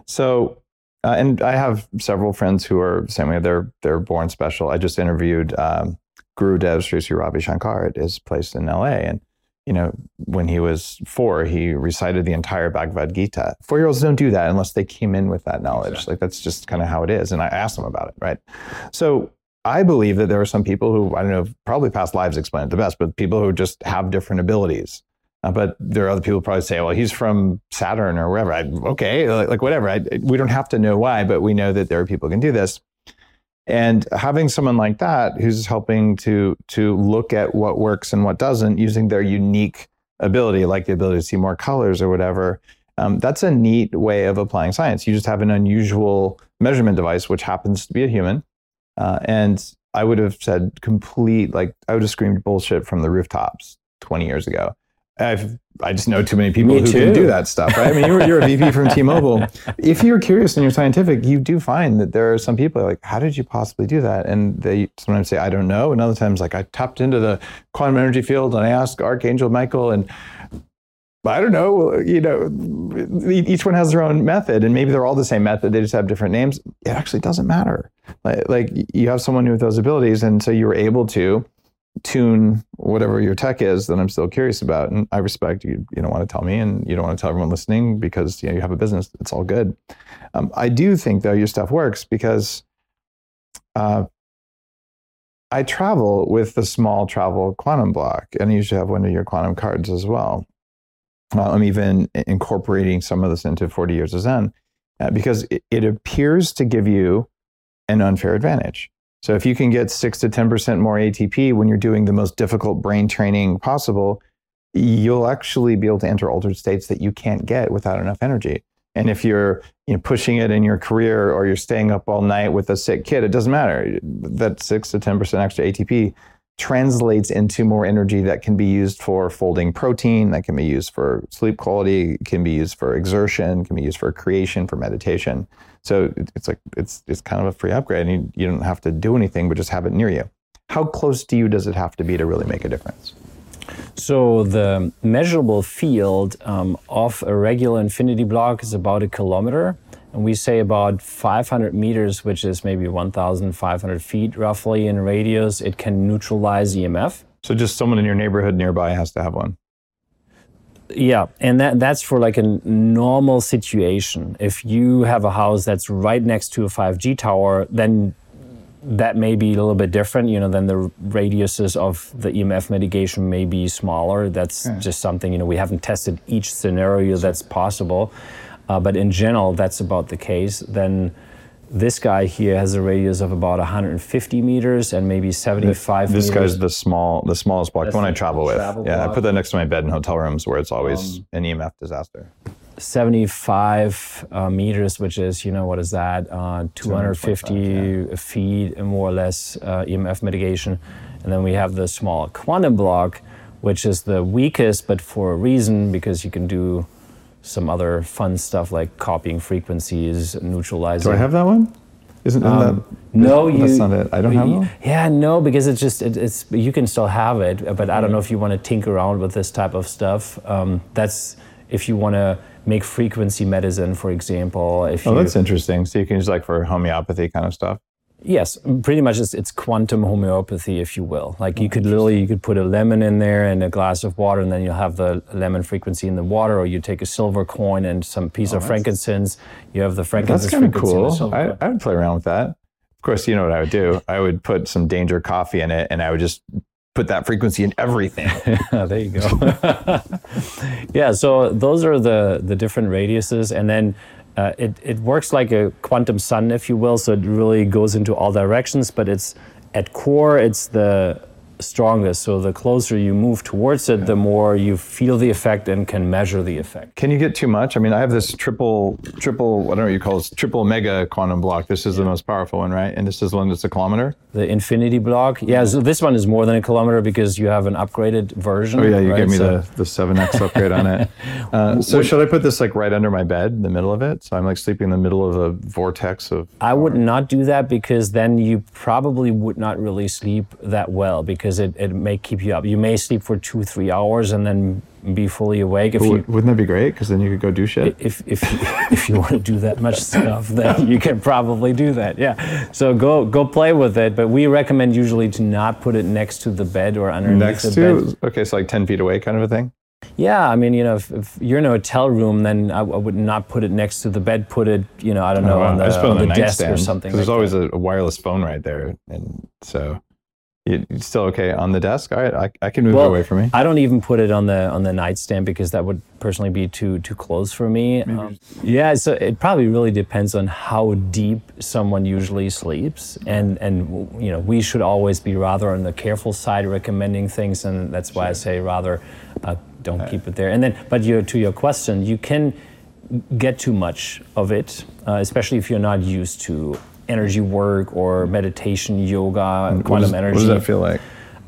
So uh, and I have several friends who are the same way. They're they're born special. I just interviewed um, Guru Dev Sri Sri Ravi Shankar at his place in L.A. And you know, when he was four, he recited the entire Bhagavad Gita. Four year olds don't do that unless they came in with that knowledge. Like that's just kind of how it is. And I asked them about it, right? So I believe that there are some people who I don't know, probably past lives explain it the best, but people who just have different abilities. Uh, but there are other people probably say, well, he's from Saturn or wherever. I, okay, like, like whatever. I, we don't have to know why, but we know that there are people who can do this. And having someone like that who's helping to to look at what works and what doesn't using their unique ability, like the ability to see more colors or whatever, um, that's a neat way of applying science. You just have an unusual measurement device, which happens to be a human. Uh, and I would have said complete, like I would have screamed bullshit from the rooftops 20 years ago. I've, I just know too many people Me who too. can do that stuff, right? I mean, you're, you're a VP from T-Mobile. If you're curious and you're scientific, you do find that there are some people like, how did you possibly do that? And they sometimes say, I don't know. And other times, like, I tapped into the quantum energy field and I asked Archangel Michael, and I don't know, you know, each one has their own method, and maybe they're all the same method. They just have different names. It actually doesn't matter. Like, like you have someone with those abilities, and so you were able to tune whatever your tech is that I'm still curious about. And I respect you. You don't want to tell me, and you don't want to tell everyone listening because you know you have a business. It's all good. Um, I do think though your stuff works because uh, I travel with the small travel quantum block, and I usually have one of your quantum cards as well. Uh, I'm even incorporating some of this into 40 years of Zen uh, because it, it appears to give you an unfair advantage. So if you can get six to 10% more ATP when you're doing the most difficult brain training possible, you'll actually be able to enter altered states that you can't get without enough energy. And if you're you know, pushing it in your career or you're staying up all night with a sick kid, it doesn't matter. That six to 10% extra ATP translates into more energy that can be used for folding protein, that can be used for sleep quality, can be used for exertion, can be used for creation, for meditation. So it's like it's it's kind of a free upgrade, and you, you don't have to do anything, but just have it near you. How close to you does it have to be to really make a difference? So the measurable field um, of a regular infinity block is about a kilometer, and we say about 500 meters, which is maybe 1,500 feet roughly in radius. It can neutralize EMF. So just someone in your neighborhood nearby has to have one. Yeah, and that, that's for like a normal situation. If you have a house that's right next to a 5G tower, then that may be a little bit different. You know, then the radiuses of the EMF mitigation may be smaller. That's just something, you know, we haven't tested each scenario that's possible. Uh, but in general, that's about the case. Then this guy here has a radius of about 150 meters and maybe 75 This meters. guy's the small, the smallest block, the one I travel with. travel yeah, I block. Um, put that next to my bed in hotel rooms where it's always an EMF disaster. 75 uh, meters, which is, you know, what is that? Uh, 250 feet, and more or less, uh, EMF mitigation. And then we have the small quantum block, which is the weakest, but for a reason, because you can do some other fun stuff like copying frequencies, neutralizing. Do I have that one? Isn't, isn't that? No, you. That's not it. I don't have one. Yeah, no, because it's just it, it's you can still have it, but I don't know if you want to tinker around with this type of stuff. Um, that's if you want to make frequency medicine, for example. If Oh, you, that's interesting. So you can use like for homeopathy kind of stuff. Yes, pretty much it's, it's quantum homeopathy, if you will. Like you could literally you could put a lemon in there and a glass of water, and then you'll have the lemon frequency in the water. Or you take a silver coin and some piece oh, of frankincense. You have the frankincense That's kind of frequency in the cool. I. I would play around with that. Of course, you know what I would do. I would put some danger coffee in it, and I would just put that frequency in everything. there you go. yeah, so those are the the different radiuses, and then uh, it it works like a quantum sun, if you will. So it really goes into all directions, but it's at core, it's the strongest. So the closer you move towards it, the more you feel the effect and can measure the effect. Can you get too much? I mean, I have this triple, triple, I don't know what you call it, triple mega quantum block. This is the most powerful one, right? And this is the one that's a kilometer. The infinity block, yeah. So this one is more than a kilometer because you have an upgraded version. Oh yeah, you right? gave me So- the the seven X upgrade on it. Uh, so should I put this like right under my bed, in the middle of it? So I'm like sleeping in the middle of a vortex of. I would not do that because then you probably would not really sleep that well because it, it may keep you up. You may sleep for two, three hours and then be fully awake. If you Wouldn't that be great? Because then you could go do shit. if if you, if you want to do that much stuff, then you can probably do that. Yeah. So go go play with it, but we recommend usually to not put it next to the bed or underneath Next the to bed. okay, so like ten feet away, kind of a thing. Yeah, I mean, you know, if, if you're in a hotel room, then I, I would not put it next to the bed. Put it, you know, I don't oh, know, Oh, wow. on the, I just put it on the the desk or something. Like there's always a, a wireless phone right there, and so you, you're still okay on the desk. All right, I, I can move it away from me. I don't even put it on the on the nightstand because that would personally be too too close for me. Um, yeah, so it probably really depends on how deep someone usually sleeps, and and you know we should always be rather on the careful side recommending things, and that's why I say rather uh, don't keep it there. And then, but you, to your question, you can get too much of it, uh, especially if you're not used to energy work or meditation, yoga, What quantum does- energy What does that feel like?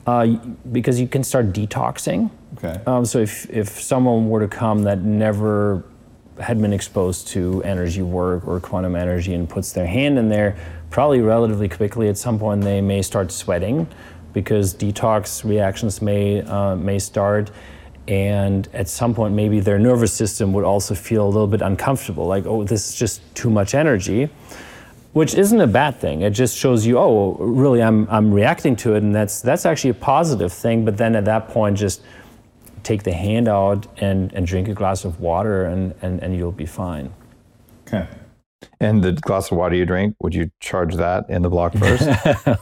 uh, because you can start detoxing. Okay. Um, so if, if someone were to come that never had been exposed to energy work or quantum energy and puts their hand in there, probably relatively quickly at some point they may start sweating because detox reactions may uh, may start. And at some point, maybe their nervous system would also feel a little bit uncomfortable, like, oh, this is just too much energy which isn't a bad thing. It just shows you, oh, really, I'm, I'm reacting to it, and that's that's actually a positive thing. But then at that point, just take the hand out and, and drink a glass of water, and, and, and you'll be fine. Okay. And the glass of water you drink, would you charge that in the block first?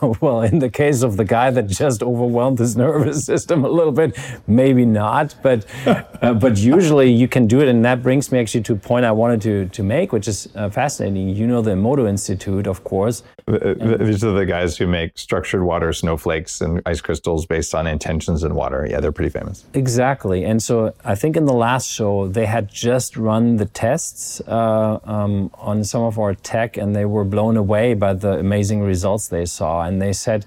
well, in the case of the guy that just overwhelmed his nervous system a little bit, maybe not, but uh, but usually you can do it, and that brings me actually to a point I wanted to to make, which is uh, fascinating. You know the Emoto Institute, of course. Th- th- These are the guys who make structured water snowflakes and ice crystals based on intentions in water. Yeah, they're pretty famous. Exactly. And so I think in the last show, they had just run the tests uh, um, on some of our tech, and they were blown away by the amazing results they saw. And they said,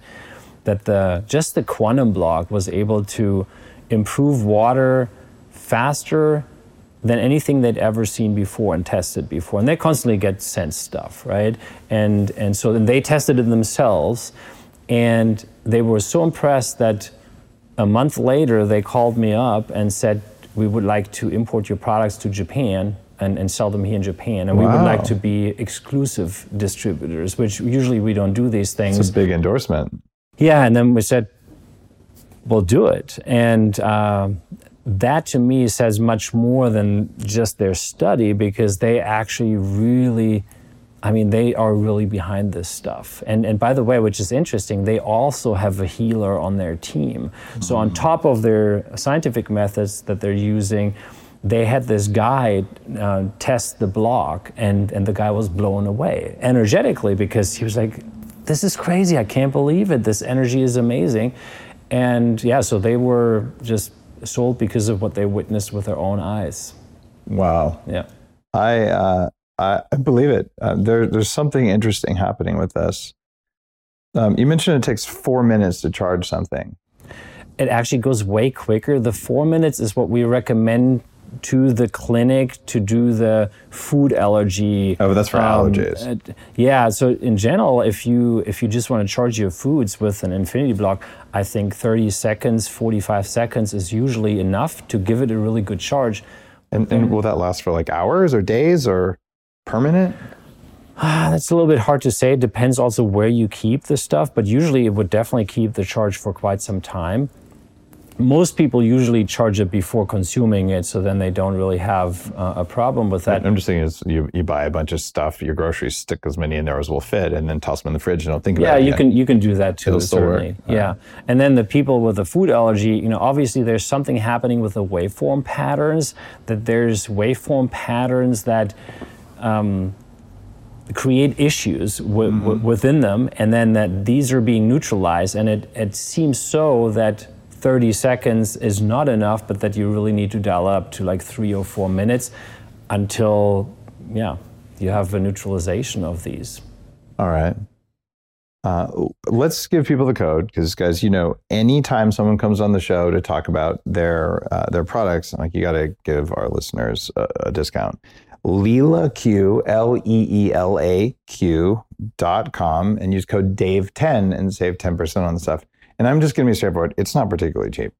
that the just the quantum block was able to improve water faster than anything they'd ever seen before and tested before. And they constantly get sent stuff, right? And and so then they tested it themselves, and they were so impressed that a month later they called me up and said we would like to import your products to Japan and, and sell them here in Japan. And we would like to be exclusive distributors, which usually we don't do these things. It's a big endorsement. Yeah, and then we said, "We'll do it." And um, that to me says much more than just their study because they actually really, I mean, they are really behind this stuff. And and by the way, which is interesting, they also have a healer on their team. So on top of their scientific methods that they're using. They had this guy uh, test the block, and, and the guy was blown away energetically because he was like, this is crazy. I can't believe it. This energy is amazing. And yeah, so they were just sold because of what they witnessed with their own eyes. Wow. Yeah. I uh, I, I believe it. Uh, there, there's something interesting happening with this. Um, you mentioned it takes four minutes to charge something. It actually goes way quicker. The four minutes is what we recommend to the clinic to do the food allergy. Oh, that's for allergies. uh, yeah. So in general, if you if you just want to charge your foods with an infinity block, I think 30 seconds, 45 seconds is usually enough to give it a really good charge. And, and will that last for like hours or days or permanent? Ah, That's a little bit hard to say. It depends also where you keep the stuff, but usually it would definitely keep the charge for quite some time. Most people usually charge it before consuming it, so then they don't really have uh, a problem with that. I'm just saying is you, you buy a bunch of stuff, your groceries, stick as many in there as will fit, and then toss them in the fridge and don't think Yeah, about it. Yeah, you can you can do that too. It'll still work. certainly. Yeah, and then the people with the food allergy, you know, obviously there's something happening with the waveform patterns. That there's waveform patterns that um, create issues w- Mm-hmm. w- within them, and then that these are being neutralized. And it it seems so that 30 seconds is not enough, but that you really need to dial up to like three or four minutes until yeah you have a neutralization of these. All right. Uh, let's give people the code because, guys, you know, anytime someone comes on the show to talk about their uh, their products, like you got to give our listeners a, a discount. Leela Q L E E L A Q dot com and use code Dave ten and save ten percent on the stuff. And I'm just going to be straightforward. It's not particularly cheap,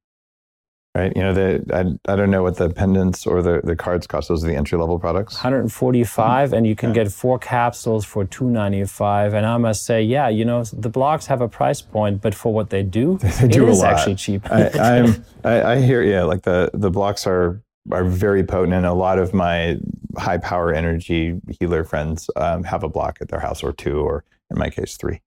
right? You know, the I, I don't know what the pendants or the the cards cost. Those are the entry level products. 145 and you can get four capsules for 295 and i must say yeah you know the blocks have a price point but for what they do They do it is lot. actually cheap I, I'm, I, I hear, yeah, like the, the blocks are, are very potent. And a lot of my high power energy healer friends um, have a block at their house or two, or in my case, three,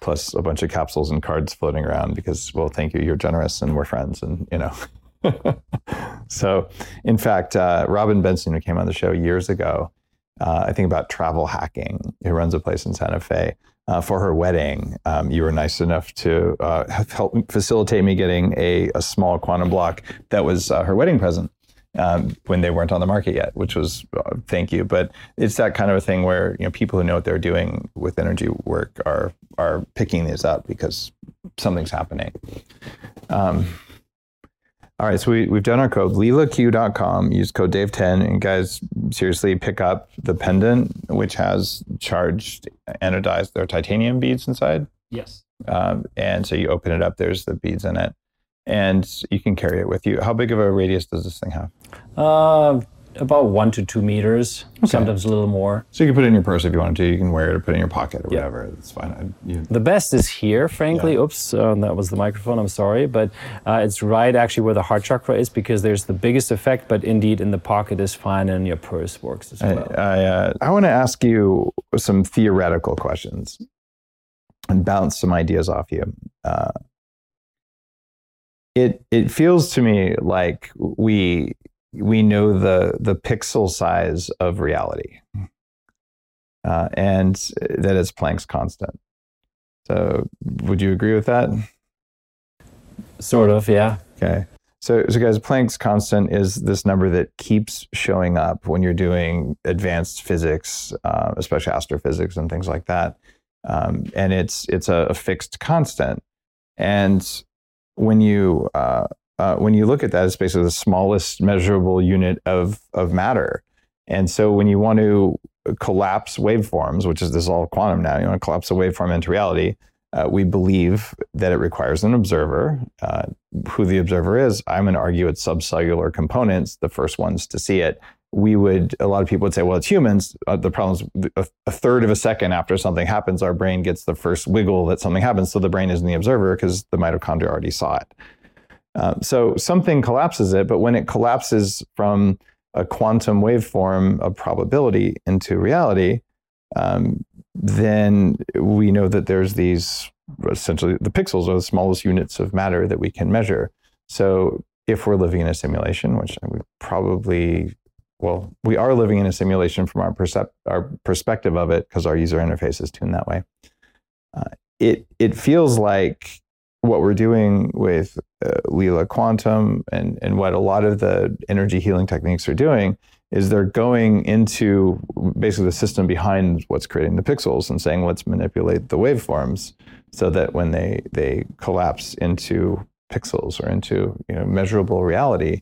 plus a bunch of capsules and cards floating around because, well, thank you, you're generous and we're friends. And, you know, so in fact, uh, Robin Benson, who came on the show years ago, uh, I think about travel hacking, who runs a place in Santa Fe. Uh, for her wedding, um, you were nice enough to uh, help facilitate me getting a, a small quantum block that was uh, her wedding present um, when they weren't on the market yet, which was uh, thank you. But it's that kind of a thing where you know people who know what they're doing with energy work are are picking these up because something's happening. Um, all right, so we, we've done our code, leelaq.com. Use code Dave10. And guys, seriously, pick up the pendant, which has charged anodized, there are titanium beads inside. yes Um, and so you open it up, there's the beads in it. And you can carry it with you. How big of a radius does this thing have? uh, about one to two meters sometimes a little more So you can put it in your purse if you want to. You can wear it or put it in your pocket or Yeah. whatever. It's fine. I, you, the best is here frankly oops uh, that was the microphone i'm sorry but uh, it's right actually where the heart chakra is because there's the biggest effect but indeed in the pocket is fine and your purse works as I, well I, uh, I want to ask you some theoretical questions and bounce some ideas off you. It it feels to me like we we know the the pixel size of reality, uh, and that it's Planck's constant. So, would you agree with that? sort of yeah Okay. So, so guys, Planck's constant is this number that keeps showing up when you're doing advanced physics, uh, especially astrophysics and things like that. Um, and it's it's a, a fixed constant. And when you uh, uh, when you look at that, it's basically the smallest measurable unit of of matter. And so when you want to collapse waveforms, which is this is all quantum now, you want to collapse a waveform into reality. Uh, we believe that it requires an observer. Uh, who the observer is, I'm going to argue it's subcellular components, the first ones to see it. We would, a lot of people would say, well, it's humans. Uh, the problem is a, a, third of a second after something happens, our brain gets the first wiggle that something happens. So the brain isn't the observer because the mitochondria already saw it. Um, so something collapses it, but when it collapses from a quantum waveform of probability into reality, um, then we know that there's these essentially the pixels are the smallest units of matter that we can measure. So if we're living in a simulation, which we probably well, we are living in a simulation from our, percep- our perspective of it because our user interface is tuned that way. Uh, it it feels like what we're doing with uh, Leela Quantum and, and what a lot of the energy healing techniques are doing is they're going into basically the system behind what's creating the pixels and saying let's manipulate the waveforms so that when they they collapse into pixels or into you know measurable reality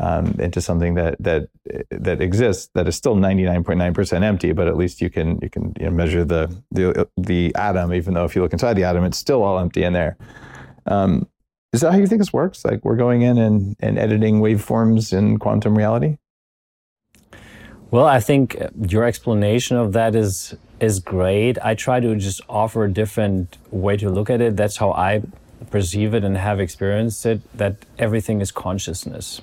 um, into something that that that exists that is still 99.9% empty but at least you can you can you know, measure the the the atom even though if you look inside the atom it's still all empty in there um, is that how you think this works? Like we're going in and, and editing waveforms in quantum reality? Well, I think your explanation of that is is great. I try to just offer a different way to look at it. That's how I perceive it and have experienced it. That everything is consciousness.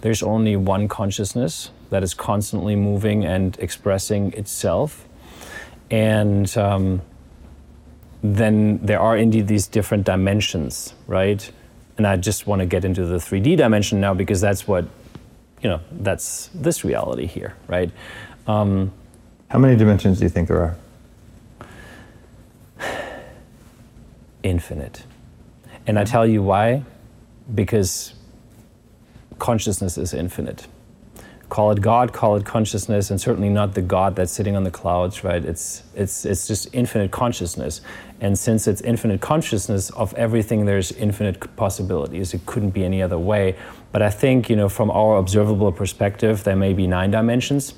There's only one consciousness that is constantly moving and expressing itself, and um, then there are indeed these different dimensions, right? And I just want to get into the 3D dimension now because that's what, you know, that's this reality here, right? Um, How many dimensions do you think there are? Infinite. And I tell you why? Because consciousness is infinite call it God, call it consciousness, and certainly not the God that's sitting on the clouds, right? It's, it's, it's just infinite consciousness. And since it's infinite consciousness of everything, there's infinite possibilities. It couldn't be any other way. But I think, you know, from our observable perspective, there may be nine dimensions.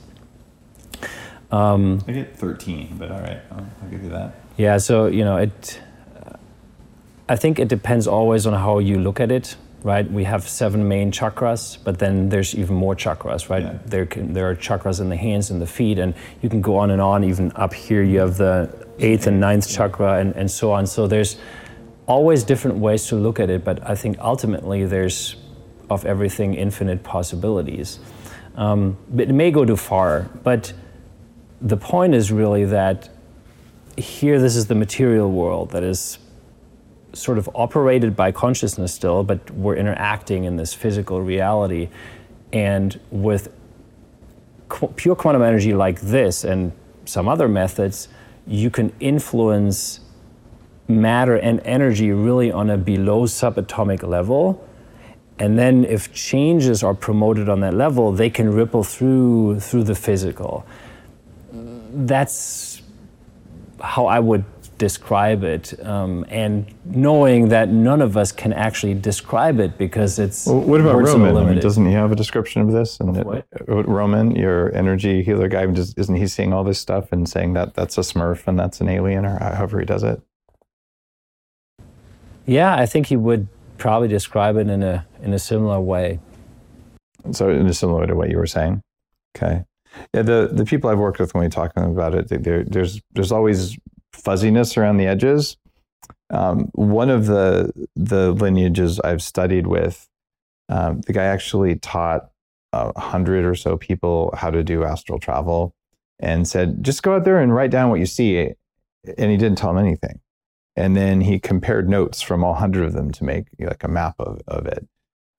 Um, I get 13, but all right, I'll, I'll give you that. Yeah, so, you know, it, I think it depends always on how you look at it right? We have seven main chakras, but then there's even more chakras, right? Yeah. There, can, there are chakras in the hands and the feet, and you can go on and on. Even up here, you have the eighth and ninth chakra, and, and so on. So there's always different ways to look at it, but I think ultimately there's of everything infinite possibilities. Um, it may go too far, but the point is really that here, this is the material world that is sort of operated by consciousness still, but we're interacting in this physical reality. And with qu- pure quantum energy like this and some other methods, you can influence matter and energy really on a below subatomic level. And then if changes are promoted on that level, they can ripple through through the physical. That's how I would describe it, um, and knowing that none of us can actually describe it because it's. Well, what about Roman? I mean, doesn't he have a description of this? And of it, uh, Roman, your energy healer guy, isn't he seeing all this stuff and saying that that's a Smurf and that's an alien, or however he does it? Yeah, I think he would probably describe it in a in a similar way. So, in a similar way to what you were saying. Okay. Yeah, the, the people I've worked with when we talk about it, there's there's always fuzziness around the edges. Um, one of the the lineages I've studied with, um, the guy actually taught a hundred or so people how to do astral travel, and said just go out there and write down what you see, and he didn't tell them anything. And then he compared notes from all hundred of them to make like a map of, of it.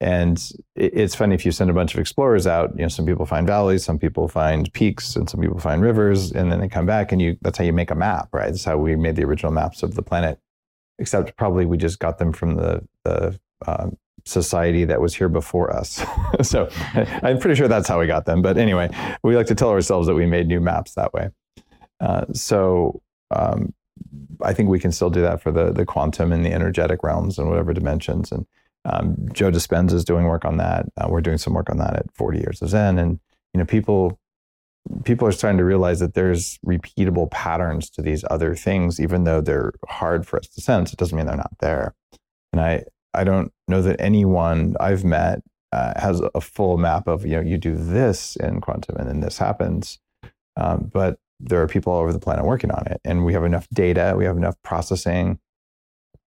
And it's funny if you send a bunch of explorers out, you know, some people find valleys, some people find peaks, and some people find rivers, and then they come back and you that's how you make a map, right? That's how we made the original maps of the planet. Except probably we just got them from the the uh, society that was here before us. so I'm pretty sure that's how we got them. But anyway, we like to tell ourselves that we made new maps that way. Uh, so um, I think we can still do that for the the quantum and the energetic realms and whatever dimensions. And um, Joe Dispenza is doing work on that. Uh, we're doing some work on that at 40 Years of Zen, and you know, people people are starting to realize that there's repeatable patterns to these other things, even though they're hard for us to sense. It doesn't mean they're not there. And I I don't know that anyone I've met uh, has a full map of you know you do this in quantum and then this happens. Um, but there are people all over the planet working on it, and we have enough data, we have enough processing,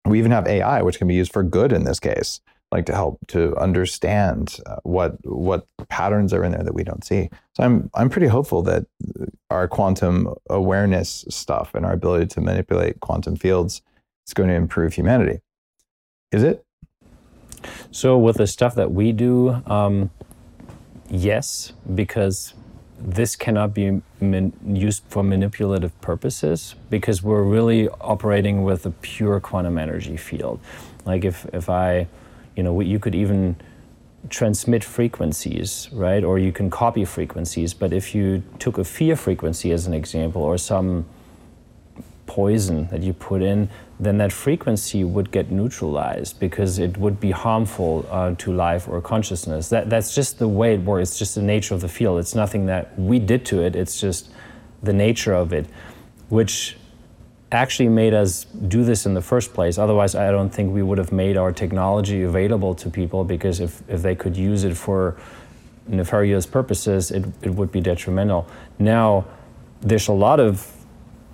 we even have AI, which can be used for good in this case, like to help to understand uh, what what patterns are in there that we don't see. So I'm I'm pretty hopeful that our quantum awareness stuff and our ability to manipulate quantum fields is going to improve humanity. Is it? So with the stuff that we do, um, yes, because this cannot be used for manipulative purposes because we're really operating with a pure quantum energy field. Like if, if I, you know, you could even transmit frequencies, right? Or you can copy frequencies. But if you took a fear frequency as an example or some poison that you put in, then that frequency would get neutralized because it would be harmful uh, to life or consciousness. That, that's just the way it works. It's just the nature of the field. It's nothing that we did to it, it's just the nature of it, which actually made us do this in the first place. Otherwise, I don't think we would have made our technology available to people because if, if they could use it for nefarious purposes, it, it would be detrimental. Now, there's a lot of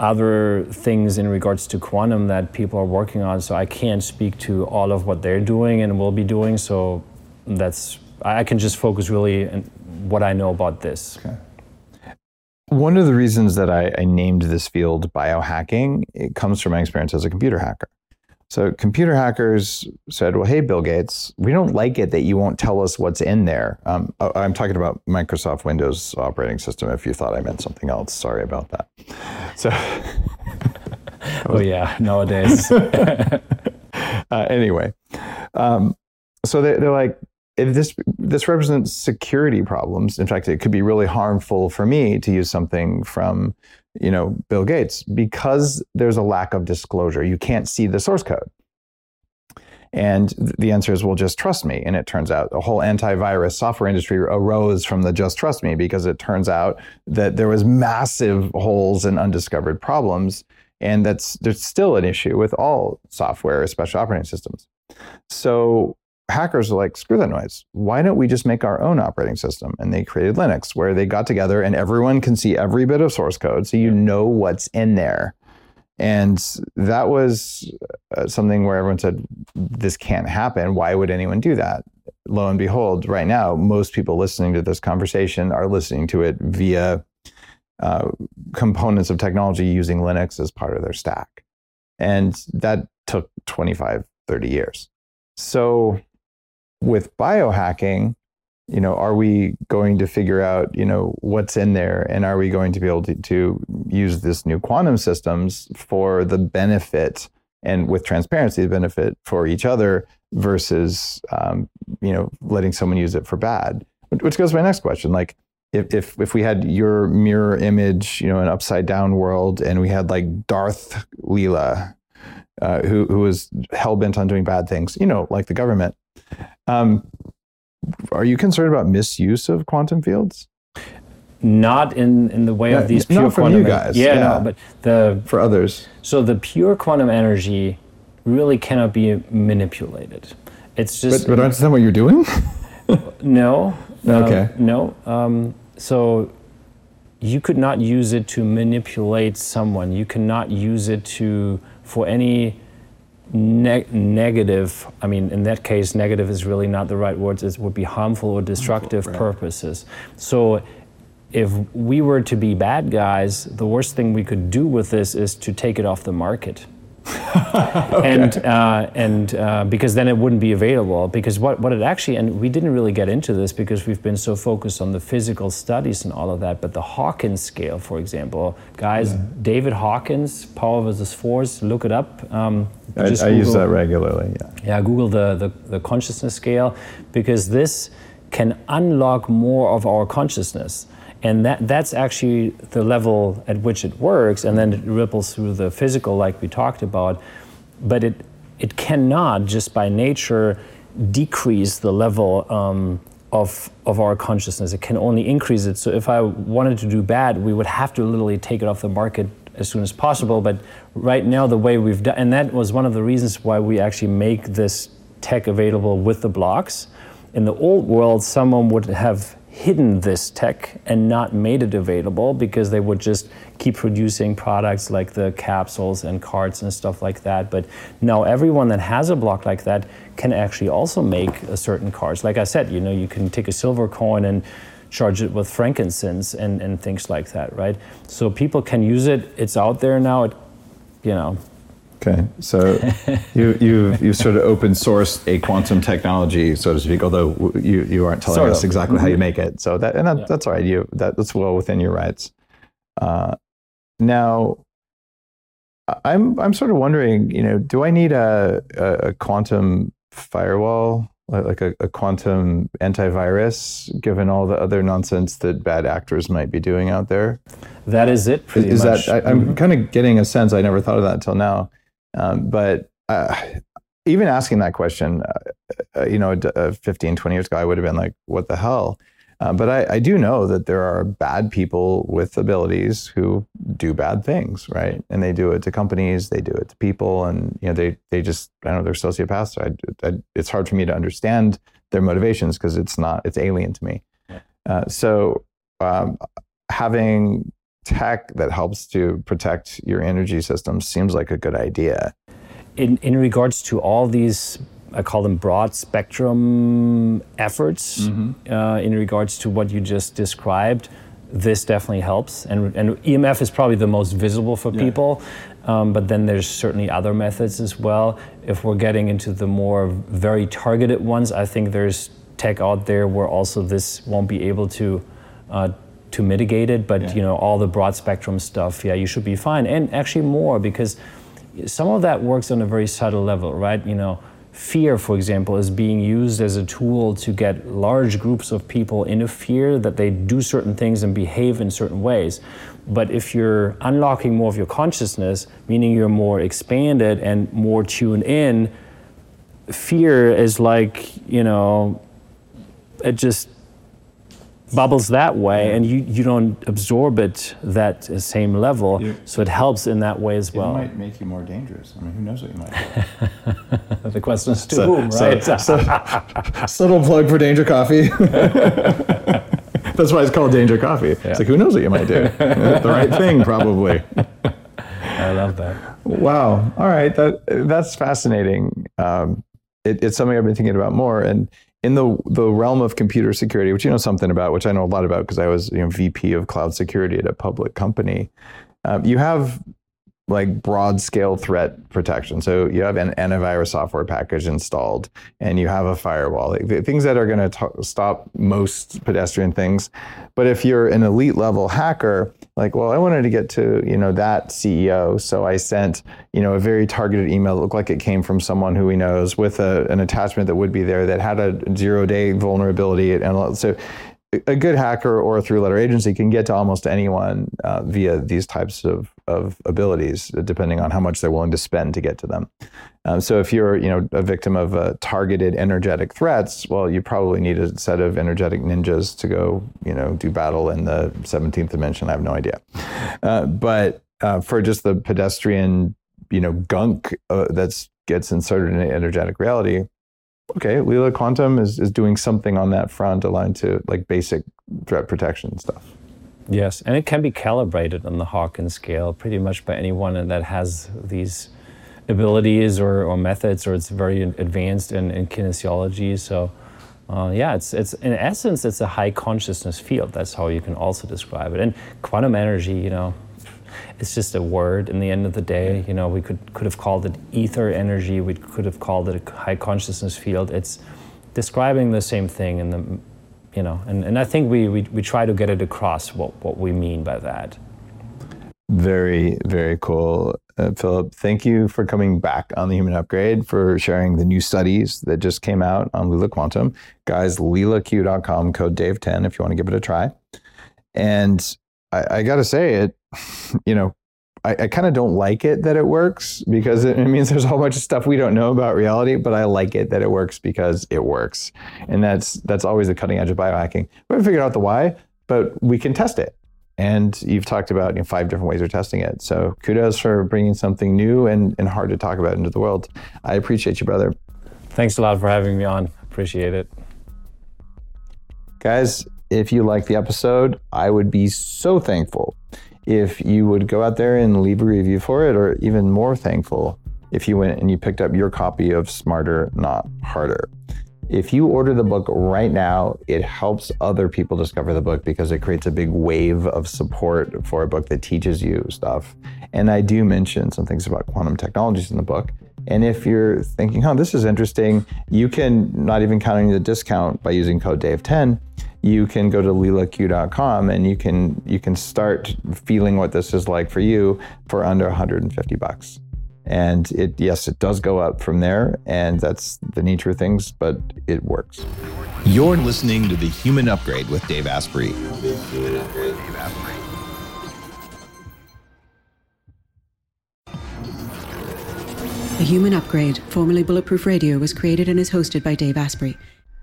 other things in regards to quantum that people are working on. So I can't speak to all of what they're doing and will be doing. So that's I can just focus really on what I know about this. Okay. One of the reasons that I, I named this field biohacking it comes from my experience as a computer hacker. So computer hackers said, "Well, hey, Bill Gates, we don't like it that you won't tell us what's in there." Um, oh, I'm talking about Microsoft Windows operating system. If you thought I meant something else, sorry about that. So, oh yeah, nowadays. uh, anyway, um, so they, they're like, if this this represents security problems. In fact, it could be really harmful for me to use something from you know, Bill Gates, because there's a lack of disclosure. You can't see the source code. And the answer is, well, just trust me. And it turns out the whole antivirus software industry arose from the just trust me because it turns out that there was massive holes and undiscovered problems. And that's there's still an issue with all software, especially operating systems. So hackers are like, screw that noise. Why don't we just make our own operating system? And they created Linux, where they got together and everyone can see every bit of source code, so you know what's in there. And that was uh, something where everyone said, this can't happen. Why would anyone do that? Lo and behold, right now, most people listening to this conversation are listening to it via uh, components of technology using Linux as part of their stack. And that took 25, 30 years. So with biohacking, you know, are we going to figure out, you know, what's in there, and are we going to be able to, to use this new quantum systems for the benefit and with transparency, the benefit for each other versus, um, you know, letting someone use it for bad. Which goes to my next question, like. If, if, if we had your mirror image, you know, an upside down world, and we had like Darth Leela, uh, who who was hell bent on doing bad things, you know, like the government, um, are you concerned about misuse of quantum fields? Not in, in the way of these pure not from quantum you guys. Yeah, yeah, no, but the for others. So the pure quantum energy really cannot be manipulated. It's just. But, but aren't that what you're doing? no. Okay. Um, no. Um, so you could not use it to manipulate someone. You cannot use it to for any ne- negative, I mean, in that case, negative is really not the right word, it would be harmful or destructive right. purposes. So if we were to be bad guys, the worst thing we could do with this is to take it off the market. Okay. and uh, and uh, because then it wouldn't be available. Because what, what it actually and we didn't really get into this because we've been so focused on the physical studies and all of that. But the Hawkins scale, for example, guys, yeah. David Hawkins, Power versus Force, look it up. Um, I, I use that regularly. Yeah. Yeah, Google the, the the consciousness scale because this can unlock more of our consciousness And that, that's actually the level at which it works, and then it ripples through the physical, like we talked about. But it, it cannot, just by nature, decrease the level um, of, of our consciousness. It can only increase it. So if I wanted to do bad, we would have to literally take it off the market as soon as possible. But right now, the way we've done, and that was one of the reasons why we actually make this tech available with the blocs. In the old world, someone would have hidden this tech and not made it available because they would just keep producing products like the capsules and cards and stuff like that. But now everyone that has a bloc like that can actually also make a certain cards. Like I said, you know, you can take a silver coin and charge it with frankincense and, and things like that, right? So people can use it. It's out there now. It, you know. Okay, so you you've, you've sort of open sourced a quantum technology, so to speak. Although you you aren't telling Sort us of. exactly how you Mhm. make it, so that and that, Yeah. that's all right. You that, that's well within your rights. Uh, now, I'm I'm sort of wondering, you know, do I need a a, a quantum firewall, like like a, a quantum antivirus, given all the other nonsense that bad actors might be doing out there? That is it, pretty is much. that I, I'm kind of getting a sense. I never thought of that until now, um, but uh, even asking that question, uh, uh, you know, d- uh, 15, 20 years ago, I would have been like, "What the hell?" Uh, but I, I do know that there are bad people with abilities who do bad things, right? And they do it to companies, they do it to people, and you know, they they just I don't know, they're sociopaths. I, I, it's hard for me to understand their motivations because it's not it's alien to me. Uh, so um, having tech that helps to protect your energy system seems like a good idea. in, in regards to all these, I call them broad spectrum efforts, uh, in regards to what you just described, this definitely helps. And, and EMF is probably the most visible for people, um, but then there's certainly other methods as well. If we're getting into the more very targeted ones, I think there's tech out there where also this won't be able to. Uh, to mitigate it, but you know all the broad spectrum stuff, yeah, you should be fine, and actually more because some of that works on a very subtle level, right? You know, fear, for example, is being used as a tool to get large groups of people into fear that they do certain things and behave in certain ways. But if you're unlocking more of your consciousness, meaning you're more expanded and more tuned in, fear is like, you know, it just bubbles that way and you, you don't absorb it that same level. You- so it helps in that way as well. It might make you more dangerous. I mean, who knows what you might do? The question is to whom, so- right? so- Little plug for Danger Coffee. That's why it's called Danger Coffee. It's like, who knows what you might do? the right thing, probably. I love that. Wow. All right. That that's fascinating. Um, it, it's something I've been thinking about more. And in the the realm of computer security, which you know something about, which I know a lot about because I was you know VP of cloud security at a public company. Um, you have like broad scale threat protection. So you have an antivirus software package installed, and you have a firewall. Like, things that are going to stop most pedestrian things. But if you're an elite level hacker, like, well, I wanted to get to you know that CEO, so I sent you know a very targeted email. That looked like it came from someone who he knows with a, an attachment that would be there that had a zero day vulnerability, and so a good hacker or a three-letter agency can get to almost anyone uh, via these types of, of abilities, depending on how much they're willing to spend to get to them. Um, so if you're, you know, a victim of uh, targeted energetic threats, well, you probably need a set of energetic ninjas to go, you know, do battle in the 17th dimension. I have no idea. Uh, but uh, for just the pedestrian, you know, gunk uh, that's gets inserted in energetic reality, okay, Leela Quantum is, is doing something on that front aligned to like basic threat protection stuff. Yes, and it can be calibrated on the Hawkins scale pretty much by anyone that has these abilities or, or methods, or it's very advanced in, in kinesiology. So, uh, yeah, it's, it's in essence, it's a high consciousness field. That's how you can also describe it. And quantum energy, you know, it's just a word in the end of the day. You know, we could, could have called it ether energy, we could have called it a high consciousness field. It's describing the same thing in the you know, and, and I think we, we, we try to get it across what, what we mean by that. Very, very cool. Uh, Philipp, thank you for coming back on the Human Upgrade, for sharing the new studies that just came out on Leela Quantum. Guys, leelaq.com, code Dave10 if you want to give it a try. And I, I got to say it, you know, I, I kind of don't like it that it works because it, it means there's a whole bunch of stuff we don't know about reality. But I like it that it works because it works, and that's that's always the cutting edge of biohacking. We haven't figured out the why, but we can test it. And you've talked about you know, five different ways of testing it. So kudos for bringing something new and, and hard to talk about into the world. I appreciate you, brother. Thanks a lot for having me on. Appreciate it. Guys, if you like the episode, I would be so thankful if you would go out there and leave a review for it, or even more thankful if you went and you picked up your copy of Smarter, Not Harder. If you order the book right now, it helps other people discover the book because it creates a big wave of support for a book that teaches you stuff. And I do mention some things about quantum technologies in the book. And if you're thinking, oh, this is interesting, you can, not even counting the discount by using code DAVE10, you can go to leelaq.com and you can you can start feeling what this is like for you for under 150 bucks. And it yes, it does go up from there, and that's the nature of things, but it works. You're listening to the Human Upgrade with Dave Asprey. The Human Upgrade, formerly Bulletproof Radio, was created and is hosted by Dave Asprey.